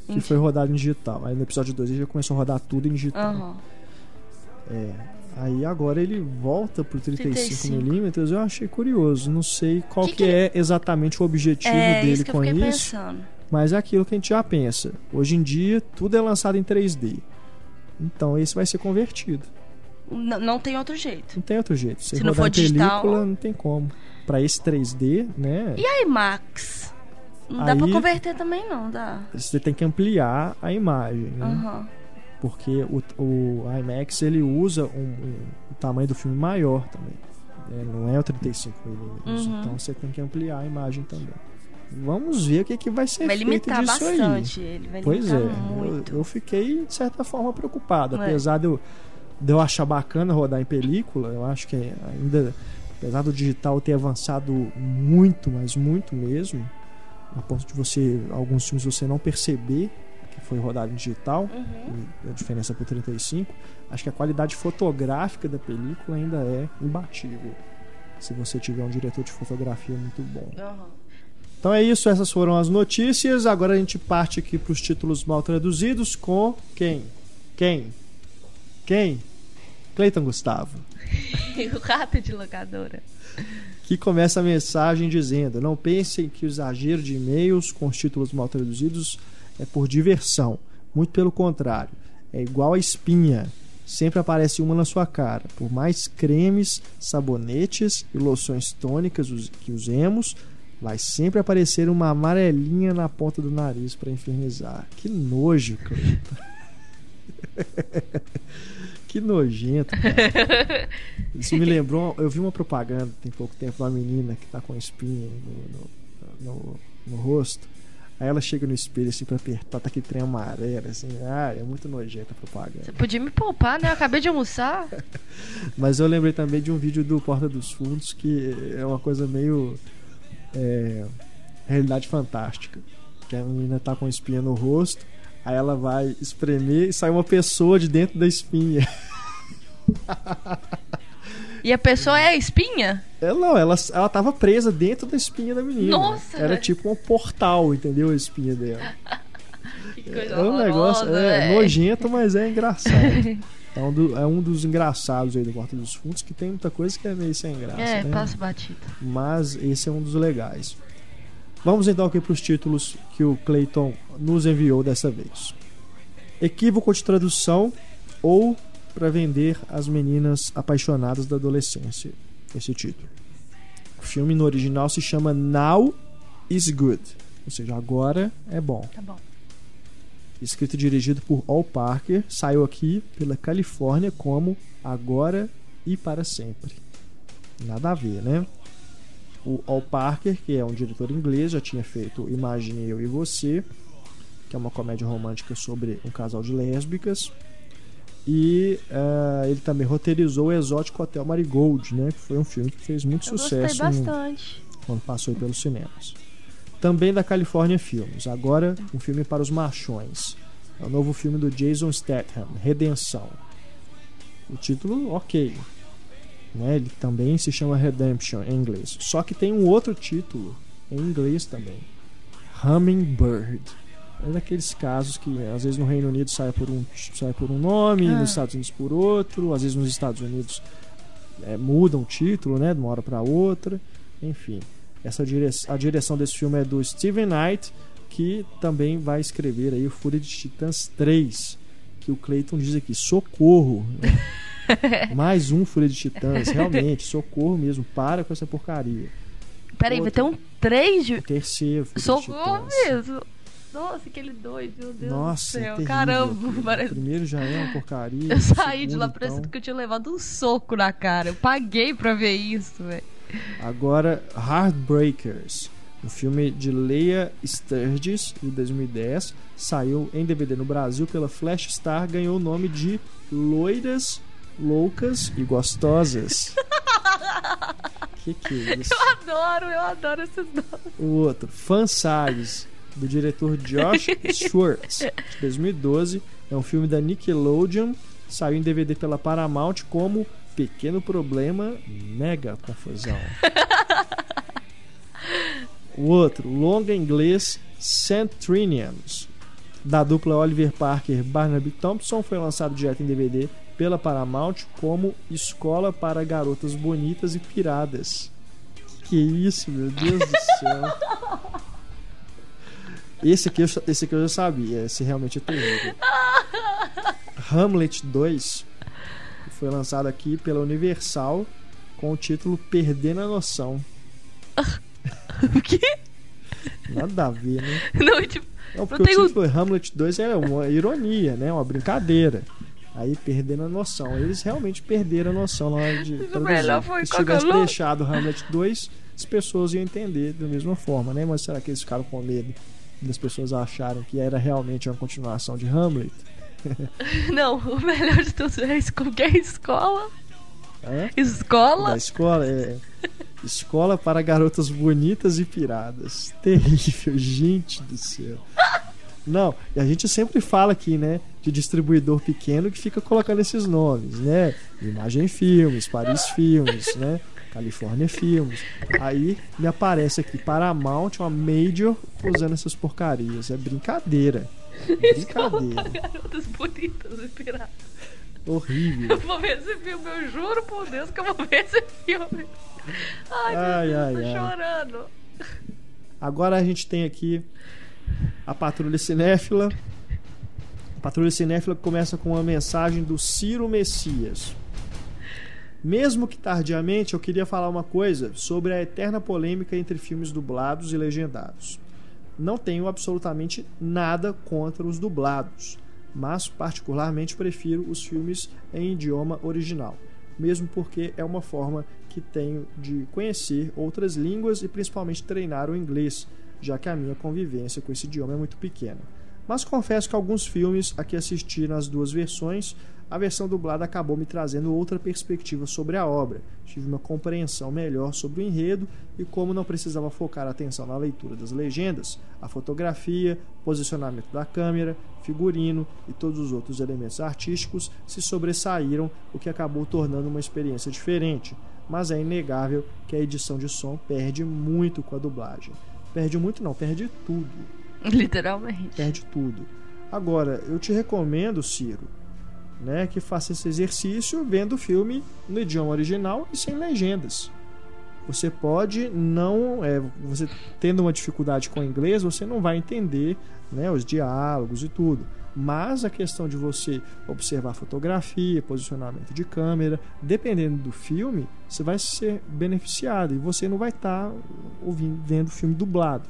que Em- foi rodada em digital. Aí no episódio 2 ele já começou a rodar tudo em digital. Aham. É. Aí agora ele volta pro 35. 35mm. Eu achei curioso. Não sei qual Que que, que é exatamente o objetivo É dele isso com isso. pensando. Mas é aquilo que a gente já pensa. Hoje em dia, tudo é lançado em 3D. Então esse vai ser convertido. N- não tem outro jeito. Não tem outro jeito. Você Se não for em película, digital- não tem como. Pra esse 3D, né? E a IMAX? Não dá pra Aí- converter também, não, dá. Você tem que ampliar a imagem, né? Aham. Porque o, o IMAX ele usa um, um- o tamanho do filme maior também. É, não é o 35mm. Uhum. Então você tem que ampliar a imagem também. Vamos ver o que, que vai ser Vai feito limitar disso bastante. aí. Ele vai Pois limitar é, muito. eu, eu fiquei de certa forma preocupado. É. Apesar de eu, de eu achar bacana rodar em película, eu acho que ainda, apesar do digital ter avançado muito, mas muito mesmo, a ponto de você, alguns filmes você não perceber que foi rodado em digital, Uhum. a diferença pro 35, acho que a qualidade fotográfica da película ainda é imbatível. Se você tiver um diretor de fotografia muito bom. Aham. Então é isso, essas foram as notícias. Agora a gente parte aqui para os títulos mal traduzidos com quem? Quem? Quem? Cleiton Gustavo. [laughs] o rato de locadora. Que começa a mensagem dizendo: Não pensem que o exagero de e-mails com os títulos mal traduzidos é por diversão. Muito pelo contrário. É igual a espinha. Sempre aparece uma na sua cara. Por mais cremes, sabonetes e loções tônicas que usemos, vai sempre aparecer uma amarelinha na ponta do nariz para infernizar. Que nojo, Cleiton. Que nojento, cara. [laughs] Isso me lembrou. Eu vi uma propaganda tem pouco tempo de uma menina que tá com espinha no, no, no- no rosto. Aí ela chega no espelho assim pra apertar, tá aquele trem amarelo, assim. Ah, é muito nojenta a propaganda. Você podia me poupar, né? Eu acabei de almoçar. [laughs] Mas eu lembrei também de um vídeo do Porta dos Fundos que é uma coisa meio. é, realidade fantástica. Que a menina tá com espinha no rosto, aí ela vai espremer e sai uma pessoa de dentro da espinha. E a pessoa é a espinha? Ela não, ela, ela tava presa dentro da espinha da menina. Nossa, Era velho. tipo um portal, entendeu? A espinha dela. Que coisa É um negócio é, nojento, mas é engraçado. [laughs] É um, do- é um dos engraçados aí do Porta dos Fundos, que tem muita coisa que é meio sem graça. É, né? passa batida. Mas esse é um dos legais. Vamos então aqui para os títulos que o Clayton nos enviou dessa vez. Equívoco de tradução ou para vender as meninas apaixonadas da adolescência. Esse título. O filme no original se chama Now is Good, ou seja, agora é bom. Tá bom. Escrito e dirigido por Al Parker, saiu aqui pela Califórnia como Agora e para Sempre. Nada a ver, né? O Al Parker, que é um diretor inglês, já tinha feito Imagine Eu e Você, que é uma comédia romântica sobre um casal de lésbicas. E ah, ele também roteirizou o Exótico Hotel Marigold, né? Que foi um filme que fez muito Eu sucesso no- quando passou pelos cinemas. Também da California Filmes. Agora, um filme para os machões. É o novo filme do Jason Statham, Redenção. O título, ok. Né? Ele também se chama Redemption em inglês. Só que tem um outro título em inglês também. Hummingbird. É daqueles casos que às vezes no Reino Unido sai por um, sai por um nome, Ah. nos Estados Unidos por outro, às vezes nos Estados Unidos é, mudam o título, né, de uma hora para outra. Enfim, essa dire a direção desse filme é do Steven Knight, que também vai escrever aí o Fúria de Titãs 3, que o Clayton diz aqui, socorro. [laughs] [laughs] Mais um Fúria de Titãs, realmente, socorro mesmo, para com essa porcaria. Peraí, vai ter um 3 de. O terceiro Fúria de Socorro Titãs. mesmo. Nossa, aquele doido, meu Deus Nossa, do é céu. terrível Caramba, parece. O primeiro já é uma porcaria. Eu o saí de segundo, lá parecendo então. que eu tinha levado um soco na cara. Eu paguei pra ver isso, velho. Agora, Heartbreakers, um filme de Leia Sturges, de 2010, saiu em DVD no Brasil pela Flash Star, ganhou o nome de Loiras, Loucas e Gostosas. [laughs] que que é isso? Eu adoro, eu adoro esses nomes. O outro, Fansize, do diretor Josh Schwartz, de 2012, é um filme da Nickelodeon, saiu em DVD pela Paramount como Pequeno Problema, Mega Confusão. [laughs] O outro, longa inglês, Centrinians, da dupla Oliver Parker Barnaby Thompson, foi lançado direto em DVD pela Paramount como Escola para Garotas Bonitas e Piradas. Que isso, meu Deus do céu. [laughs] Esse aqui, eu, esse aqui eu já sabia, esse realmente é terrível. Hamlet 2 foi lançado aqui pela Universal com o título Perdendo a Noção. O quê? Nada a ver, né? [laughs] Não, tipo, Não, porque Não o título Hamlet 2 é uma ironia, né? Uma brincadeira. Aí perdendo a noção. Eles realmente perderam a noção na hora de. Foi Se tivesse deixado Hamlet 2, as pessoas iam entender da mesma forma, né? Mas será que eles ficaram com medo das pessoas acharem que era realmente uma continuação de Hamlet? [laughs] Não, o melhor de tudo é isso. Que é escola? Hã? Escola? Da escola é. Escola para garotas bonitas e piradas. Terrível, gente do céu. Não, e a gente sempre fala aqui, né, de distribuidor pequeno que fica colocando esses nomes, né? Imagem Filmes, Paris Filmes, né? Califórnia Filmes. Aí me aparece aqui Paramount, uma Major, usando essas porcarias. É brincadeira. Brincadeira. Garotas bonitas e piratas. Horrível. Eu vou ver esse filme, eu juro por Deus que eu vou ver esse filme. Ai, Ai, meu Deus, ai, tô ai. chorando. Agora a gente tem aqui a Patrulha Cinéfila. A Patrulha Cinéfila começa com uma mensagem do Ciro Messias. Mesmo que tardiamente, eu queria falar uma coisa sobre a eterna polêmica entre filmes dublados e legendados. Não tenho absolutamente nada contra os dublados, mas particularmente prefiro os filmes em idioma original, mesmo porque é uma forma que tenho de conhecer outras línguas e principalmente treinar o inglês, já que a minha convivência com esse idioma é muito pequena. Mas confesso que alguns filmes a que assisti nas duas versões, a versão dublada acabou me trazendo outra perspectiva sobre a obra. Tive uma compreensão melhor sobre o enredo e como não precisava focar a atenção na leitura das legendas, a fotografia, posicionamento da câmera, figurino e todos os outros elementos artísticos se sobressaíram, o que acabou tornando uma experiência diferente. Mas é inegável que a edição de som perde muito com a dublagem. Perde muito não, perde tudo [laughs] Literalmente. perde tudo. Agora, eu te recomendo, Ciro, né, que faça esse exercício vendo o filme no idioma original e sem legendas. Você pode não, é, você tendo uma dificuldade com o inglês, você não vai entender, né, os diálogos e tudo. Mas a questão de você observar fotografia, posicionamento de câmera, dependendo do filme, você vai ser beneficiado e você não vai estar ouvindo, vendo filme dublado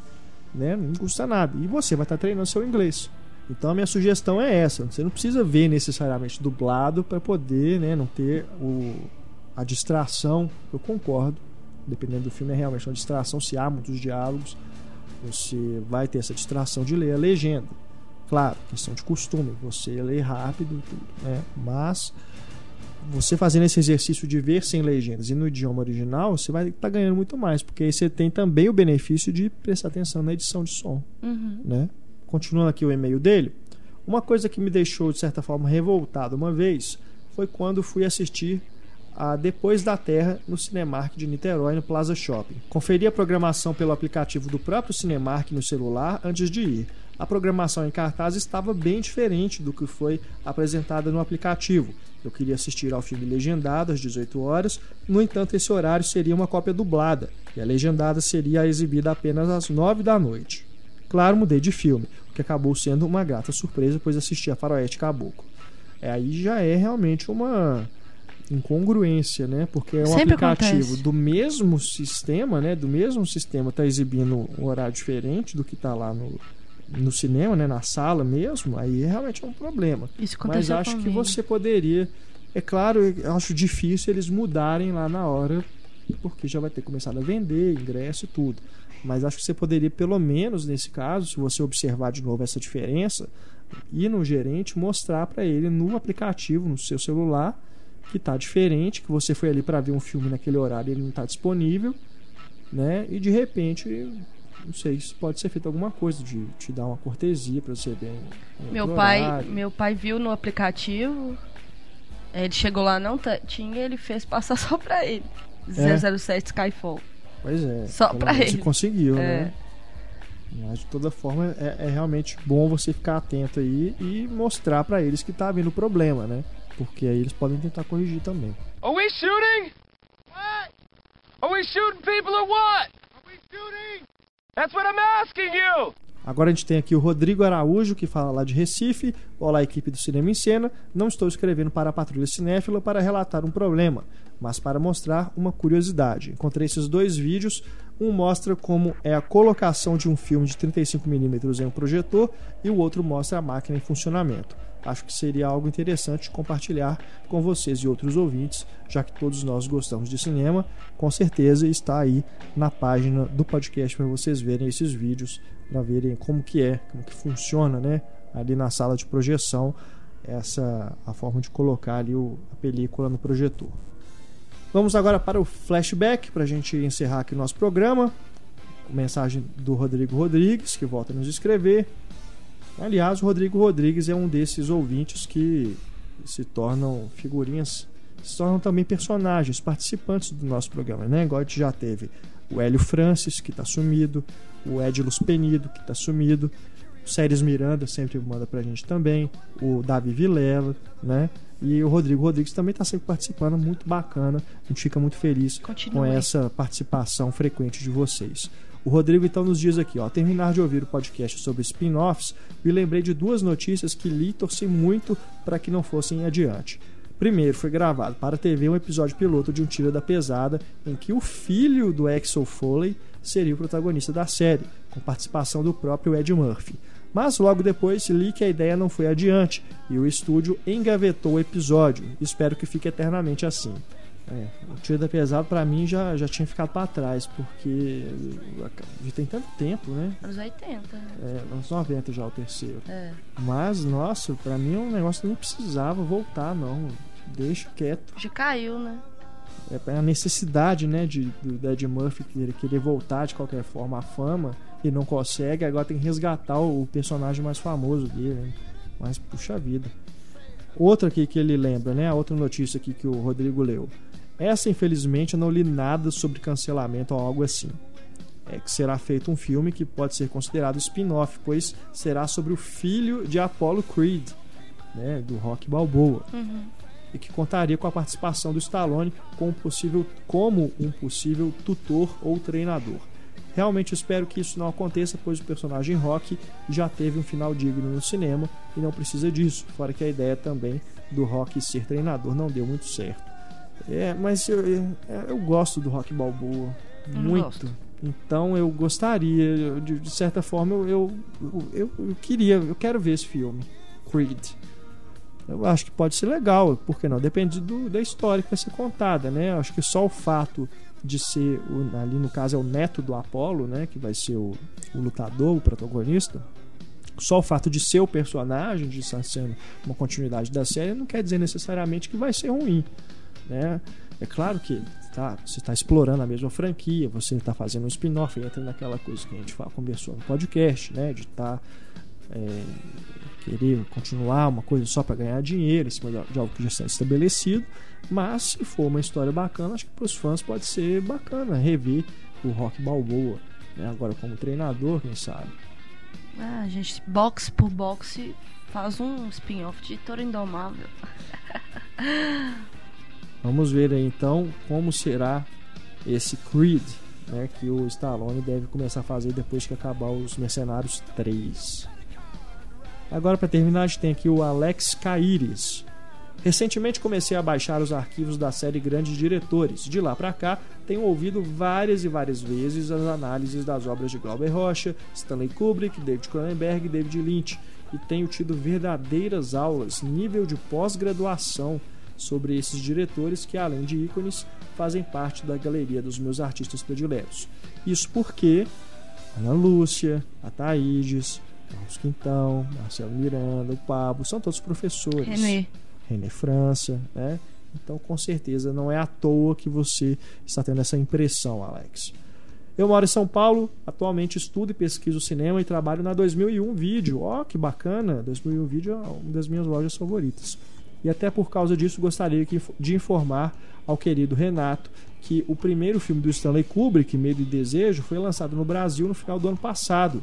né? Não custa nada. E você vai estar treinando seu inglês. Então a minha sugestão é essa. Você não precisa ver necessariamente dublado para poder, né, não ter o, a distração. Eu concordo. Dependendo do filme é realmente uma distração. Se há muitos diálogos, você vai ter essa distração de ler a legenda. Claro, questão de costume. Você lê rápido, e tudo, né? Mas você fazendo esse exercício de ver sem legendas e no idioma original, você vai estar ganhando muito mais, porque aí você tem também o benefício de prestar atenção na edição de som, Uhum. né? Continuando aqui o e-mail dele, uma coisa que me deixou de certa forma revoltado uma vez foi quando fui assistir a Depois da Terra no Cinemark de Niterói, no Plaza Shopping. Conferi a programação pelo aplicativo do próprio Cinemark no celular antes de ir. A programação em cartaz estava bem diferente do que foi apresentada no aplicativo. Eu queria assistir ao filme legendado às 18 horas, no entanto, esse horário seria uma cópia dublada e a legendada seria exibida apenas às 9 da noite. Claro, mudei de filme, o que acabou sendo uma grata surpresa, pois assisti a Faroeste Caboclo. É, aí já é realmente uma incongruência, né? Porque é um Sempre aplicativo acontece. do mesmo sistema, né? Do mesmo sistema tá exibindo um horário diferente do que tá lá no, no cinema, né? Na sala mesmo. Aí realmente é um problema. Isso Mas acho que você poderia. É claro, eu acho difícil eles mudarem lá na hora, porque já vai ter começado a vender ingresso e tudo. Mas acho que você poderia, pelo menos nesse caso, se você observar de novo essa diferença, ir no gerente mostrar para ele no aplicativo, no seu celular, que está diferente, que você foi ali para ver um filme naquele horário e ele não está disponível, né? E de repente, não sei se pode ser feito alguma coisa de te dar uma cortesia para você ver. em outro Meu pai, horário. meu pai viu no aplicativo. Ele chegou lá, não ta- tinha, ele fez passar [laughs] só pra ele. É. 007 Skyfall. Pois é. Só pra ele. Conseguiu, É. né? Mas de toda forma é, é realmente bom você ficar atento aí e mostrar pra eles que tá havendo problema, né? Porque aí eles podem tentar corrigir também. Are we shooting? What? Are we shooting people or what? Are we shooting? That's what I'm asking you! Agora a gente tem aqui o Rodrigo Araújo, que fala lá de Recife. Olá, equipe do Cinema em Cena. Não estou escrevendo para a Patrulha Cinéfila para relatar um problema, mas para mostrar uma curiosidade. Encontrei esses dois vídeos. Um mostra como é a colocação de um filme de 35mm em um projetor e o outro mostra a máquina em funcionamento. Acho que seria algo interessante compartilhar com vocês e outros ouvintes, já que todos nós gostamos de cinema. Com certeza está aí na página do podcast para vocês verem esses vídeos, para verem como que é, como que funciona, né? Ali na sala de projeção, essa a forma de colocar ali o, a película no projetor. Vamos agora para o flashback para a gente encerrar aqui o nosso programa. Mensagem do Rodrigo Rodrigues, que volta a nos escrever. Aliás, o Rodrigo Rodrigues é um desses ouvintes que se tornam figurinhas, se tornam também personagens, participantes do nosso programa, né? Igual a gente já teve o Hélio Francis, que está sumido, o Edilus Penido, que está sumido, o Séries Miranda sempre manda pra gente também, o Davi Vilela, né? E o Rodrigo Rodrigues também está sempre participando, muito bacana. A gente fica muito feliz Continue. com essa participação frequente de vocês. O Rodrigo então nos diz aqui, ó, terminar de ouvir o podcast sobre spin-offs, me lembrei de duas notícias que li e torci muito para que não fossem adiante. Primeiro, foi gravado para a TV um episódio piloto de Um Tira da Pesada, em que o filho do Axel Foley seria o protagonista da série, com participação do próprio Ed Murphy. Mas logo depois li que a ideia não foi adiante e o estúdio engavetou o episódio. Espero que fique eternamente assim. É, o Tiro da Pesada pra mim já, já tinha ficado pra trás, porque já tem tanto tempo, né? Anos 80. né? É, anos 90 já o terceiro. É. Mas, nossa, pra mim é um negócio que não precisava voltar, não. Deixa quieto. Já caiu, né? É a necessidade, né, de, do Ed Murphy querer, querer voltar de qualquer forma à fama e não consegue, agora tem que resgatar o personagem mais famoso dele, né? Mas, puxa vida. Outra aqui que ele lembra, né? A outra notícia aqui que o Rodrigo leu. Essa, infelizmente, eu não li nada sobre cancelamento ou algo assim. É que será feito um filme que pode ser considerado spin-off, pois será sobre o filho de Apollo Creed, né? Do Rock Balboa. E que contaria com a participação do Stallone como, possível, como um possível tutor ou treinador. Realmente espero que isso não aconteça, pois o personagem Rock já teve um final digno no cinema e não precisa disso. Fora que a ideia também do Rock ser treinador não deu muito certo. É, mas eu, eu, eu gosto do Rock Balboa Eu muito. Então eu gostaria, de, de certa forma eu, eu, eu, queria, eu quero ver esse filme, Creed. Eu acho que pode ser legal, por que não? Depende do, da história que vai ser contada, né? Eu acho que só o fato de ser, o- ali no caso é o neto do Apollo, né? Que vai ser o, o lutador, o protagonista. Só o fato de ser o personagem, de estar sendo uma continuidade da série, não quer dizer necessariamente que vai ser ruim, né? É claro que tá, você está explorando a mesma franquia, você está fazendo um spin-off, entra naquela coisa que a gente fala, conversou no podcast, né? De estar querer continuar uma coisa só para ganhar dinheiro em cima de algo que já está estabelecido. Mas se for uma história bacana, acho que para os fãs pode ser bacana rever o Rock Balboa, né? Agora como treinador, quem sabe. Ah, a gente, box por boxe, faz um spin-off de Toro Indomável. [laughs] Vamos ver aí então como será esse Creed, né, que o Stallone deve começar a fazer depois que acabar os Mercenários 3. Agora para terminar, a gente tem aqui o Alex Caires. Recentemente comecei a baixar os arquivos da série Grandes Diretores. De lá para cá, tenho ouvido várias e várias vezes as análises das obras de Glauber Rocha, Stanley Kubrick, David Cronenberg e David Lynch, e tenho tido verdadeiras aulas, nível de pós-graduação, sobre esses diretores que, além de ícones, fazem parte da galeria dos meus artistas prediletos. Isso porque Ana Lúcia, a Thaídes, Carlos Quintão, Marcelo Miranda, o Pablo, são todos professores. René. René França, né? Então, com certeza, não é à toa que você está tendo essa impressão, Alex. Eu moro em São Paulo, atualmente estudo e pesquiso cinema e trabalho na 2001 Vídeo. Ó, que bacana! 2001 Vídeo é uma das minhas lojas favoritas. E até por causa disso, gostaria de informar ao querido Renato que o primeiro filme do Stanley Kubrick, Medo e Desejo, foi lançado no Brasil no final do ano passado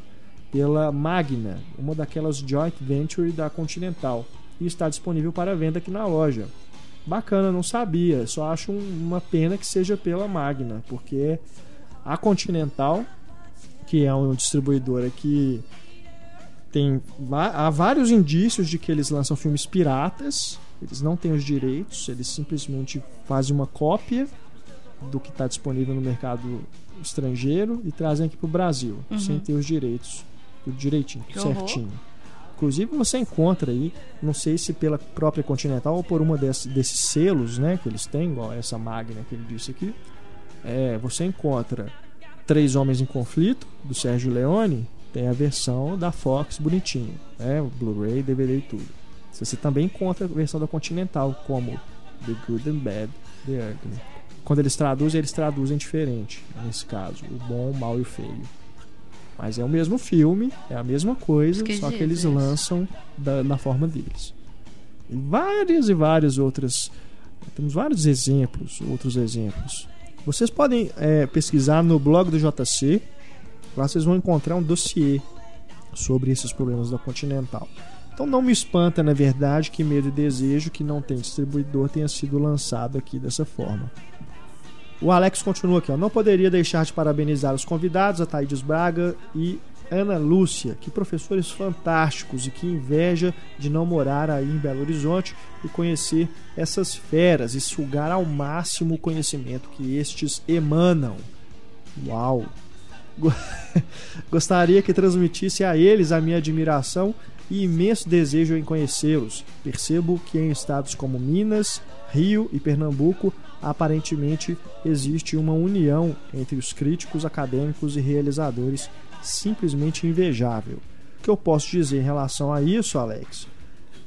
pela Magna, uma daquelas joint venture da Continental, e está disponível para venda aqui na loja. Bacana, não sabia. Só acho um- uma pena que seja pela Magna, porque a Continental, que é uma distribuidora que tem há vários indícios de que eles lançam filmes piratas, eles não têm os direitos, eles simplesmente fazem uma cópia do que está disponível no mercado estrangeiro e trazem aqui para o Brasil, sem ter os direitos, tudo direitinho, Que horror. certinho. Inclusive você encontra aí, não sei se pela própria Continental ou por uma desse, desses selos, né, que eles têm, igual essa Magna que ele disse aqui. É, você encontra Três Homens em Conflito do Sérgio Leone, tem a versão da Fox bonitinho, né, Blu-ray, DVD e tudo. Você também encontra a versão da Continental como The Good and Bad, The Ugly. Quando eles traduzem, eles traduzem diferente, nesse caso, o bom, o mal e o feio. Mas é o mesmo filme, é a mesma coisa, Que só que eles isso. lançam da, na forma deles. E várias e várias outras. Temos vários exemplos, outros exemplos. Vocês podem é, pesquisar no blog do JC, lá vocês vão encontrar um dossiê sobre esses problemas da Continental. Então não me espanta, na verdade, que Medo e Desejo, que não tem distribuidor, tenha sido lançado aqui dessa forma. O Alex continua aqui, ó. Não poderia deixar de parabenizar os convidados, a Thaídes Braga e Ana Lúcia, que professores fantásticos e que inveja de não morar aí em Belo Horizonte e conhecer essas feras e sugar ao máximo o conhecimento que estes emanam. Uau! Go- [laughs] Gostaria que transmitisse a eles a minha admiração e imenso desejo em conhecê-los. Percebo que em estados como Minas, Rio e Pernambuco, aparentemente existe uma união entre os críticos acadêmicos e realizadores simplesmente invejável. O que eu posso dizer em relação a isso, Alex?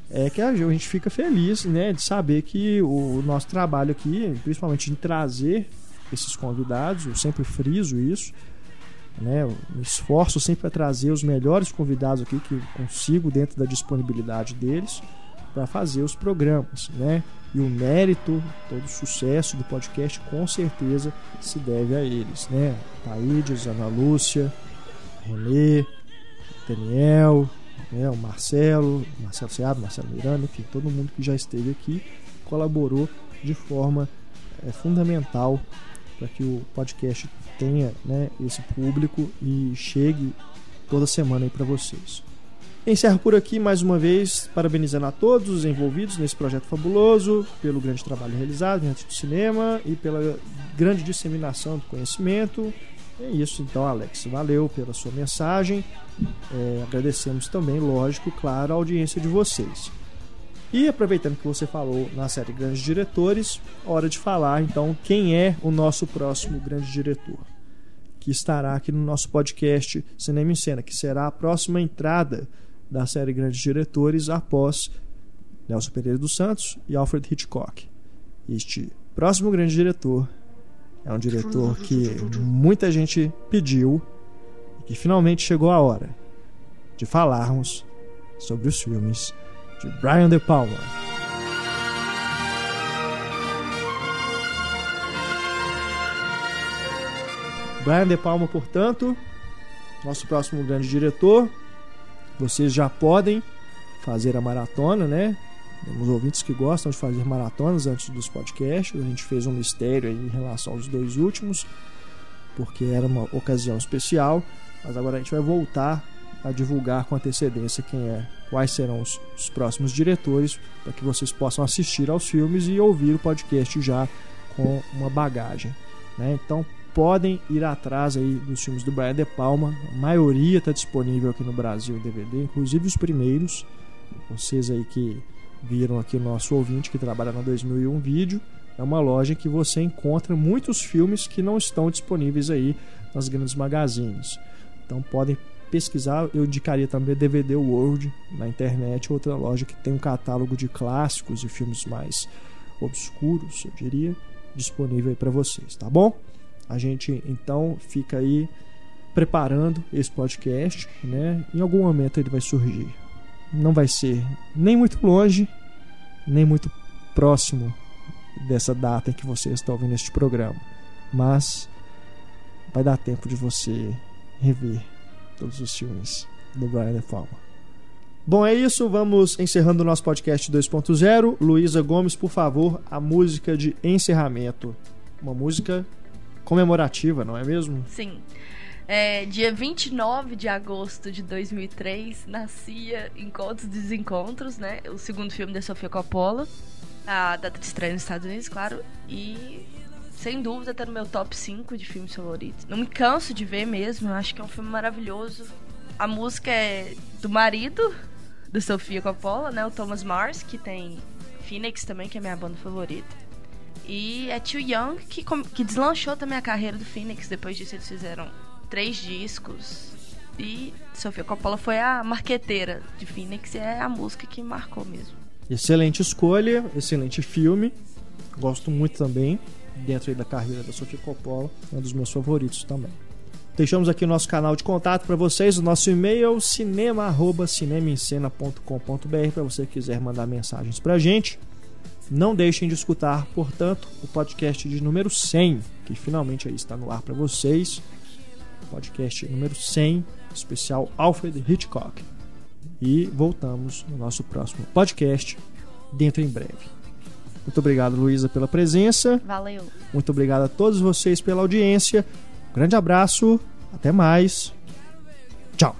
É que a gente fica feliz né, de saber que o nosso trabalho aqui, principalmente em trazer esses convidados, eu sempre friso isso, né? Eu esforço sempre para trazer os melhores convidados aqui que eu consigo dentro da disponibilidade deles para fazer os programas, né? E o mérito, todo o sucesso do podcast com certeza se deve a eles, né? Taídes, Ana Lúcia, Renê, Daniel, né? o Marcelo, Marcelo Seabra, Marcelo Miranda, enfim, todo mundo que já esteve aqui colaborou de forma é, fundamental para que o podcast tenha né, esse público e chegue toda semana aí para vocês. Encerro por aqui mais uma vez, parabenizando a todos os envolvidos nesse projeto fabuloso, pelo grande trabalho realizado diante do cinema e pela grande disseminação do conhecimento. É isso então, Alex. Valeu pela sua mensagem. É, agradecemos também, lógico, claro, a audiência de vocês. E aproveitando que você falou na série Grandes Diretores, hora de falar então quem é o nosso próximo grande diretor, que estará aqui no nosso podcast Cinema em Cena, que será a próxima entrada da série Grandes Diretores após Nelson Pereira dos Santos e Alfred Hitchcock. Este próximo grande diretor é um diretor que muita gente pediu e que finalmente chegou a hora de falarmos sobre os filmes de Brian De Palma. Brian De Palma, portanto, nosso próximo grande diretor. Vocês já podem fazer a maratona, né? Temos ouvintes que gostam de fazer maratonas antes dos podcasts. A gente fez um mistério em relação aos dois últimos, porque era uma ocasião especial. Mas agora a gente vai voltar a divulgar com antecedência quem é, quais serão os, os próximos diretores, para que vocês possam assistir aos filmes e ouvir o podcast já com uma bagagem. Né? Então podem ir atrás aí dos filmes do Brian De Palma. A maioria está disponível aqui no Brasil em DVD, inclusive os primeiros. Vocês aí que viram aqui o nosso ouvinte que trabalha na 2001 Vídeo, é uma loja que você encontra muitos filmes que não estão disponíveis aí nas grandes magazines. Então podem pesquisar, eu indicaria também DVD World na internet, outra loja que tem um catálogo de clássicos e filmes mais obscuros, eu diria, disponível aí para vocês, tá bom? A gente então fica aí preparando esse podcast, né? Em algum momento ele vai surgir. Não vai ser nem muito longe, nem muito próximo dessa data em que você está ouvindo este programa, mas vai dar tempo de você rever todos os filmes do Brian De Palma. Bom, é isso. Vamos encerrando o nosso podcast 2.0. Luísa Gomes, por favor, a música de encerramento. Uma música comemorativa, não é mesmo? Sim. É, dia 29 de agosto de 2003, nascia Encontros e Desencontros, né? O segundo filme da Sofia Coppola. A data de estreia nos Estados Unidos, claro. E, sem dúvida, tá no meu top 5 de filmes favoritos. Não me canso de ver mesmo, eu acho que é um filme maravilhoso. A música é do marido do Sofia Coppola, né? O Thomas Mars, que tem Phoenix também, que é minha banda favorita. E é Too Young, que, que deslanchou também a carreira do Phoenix. Depois disso, eles fizeram três discos. E Sofia Coppola foi a marqueteira de Phoenix e é a música que marcou mesmo. Excelente escolha, excelente filme. Gosto muito também, dentro da carreira da Sofia Coppola, um dos meus favoritos também. Deixamos aqui o nosso canal de contato para vocês, o nosso e-mail cinema@cinemaencena.com.br para você quiser mandar mensagens para a gente. Não deixem de escutar, portanto, o podcast de número 100, que finalmente aí está no ar para vocês. Podcast número 100, especial Alfred Hitchcock. E voltamos no nosso próximo podcast, dentro em breve. Muito obrigado, Luísa, pela presença. Valeu. Muito obrigado a todos vocês pela audiência. Um grande abraço, até mais. Tchau.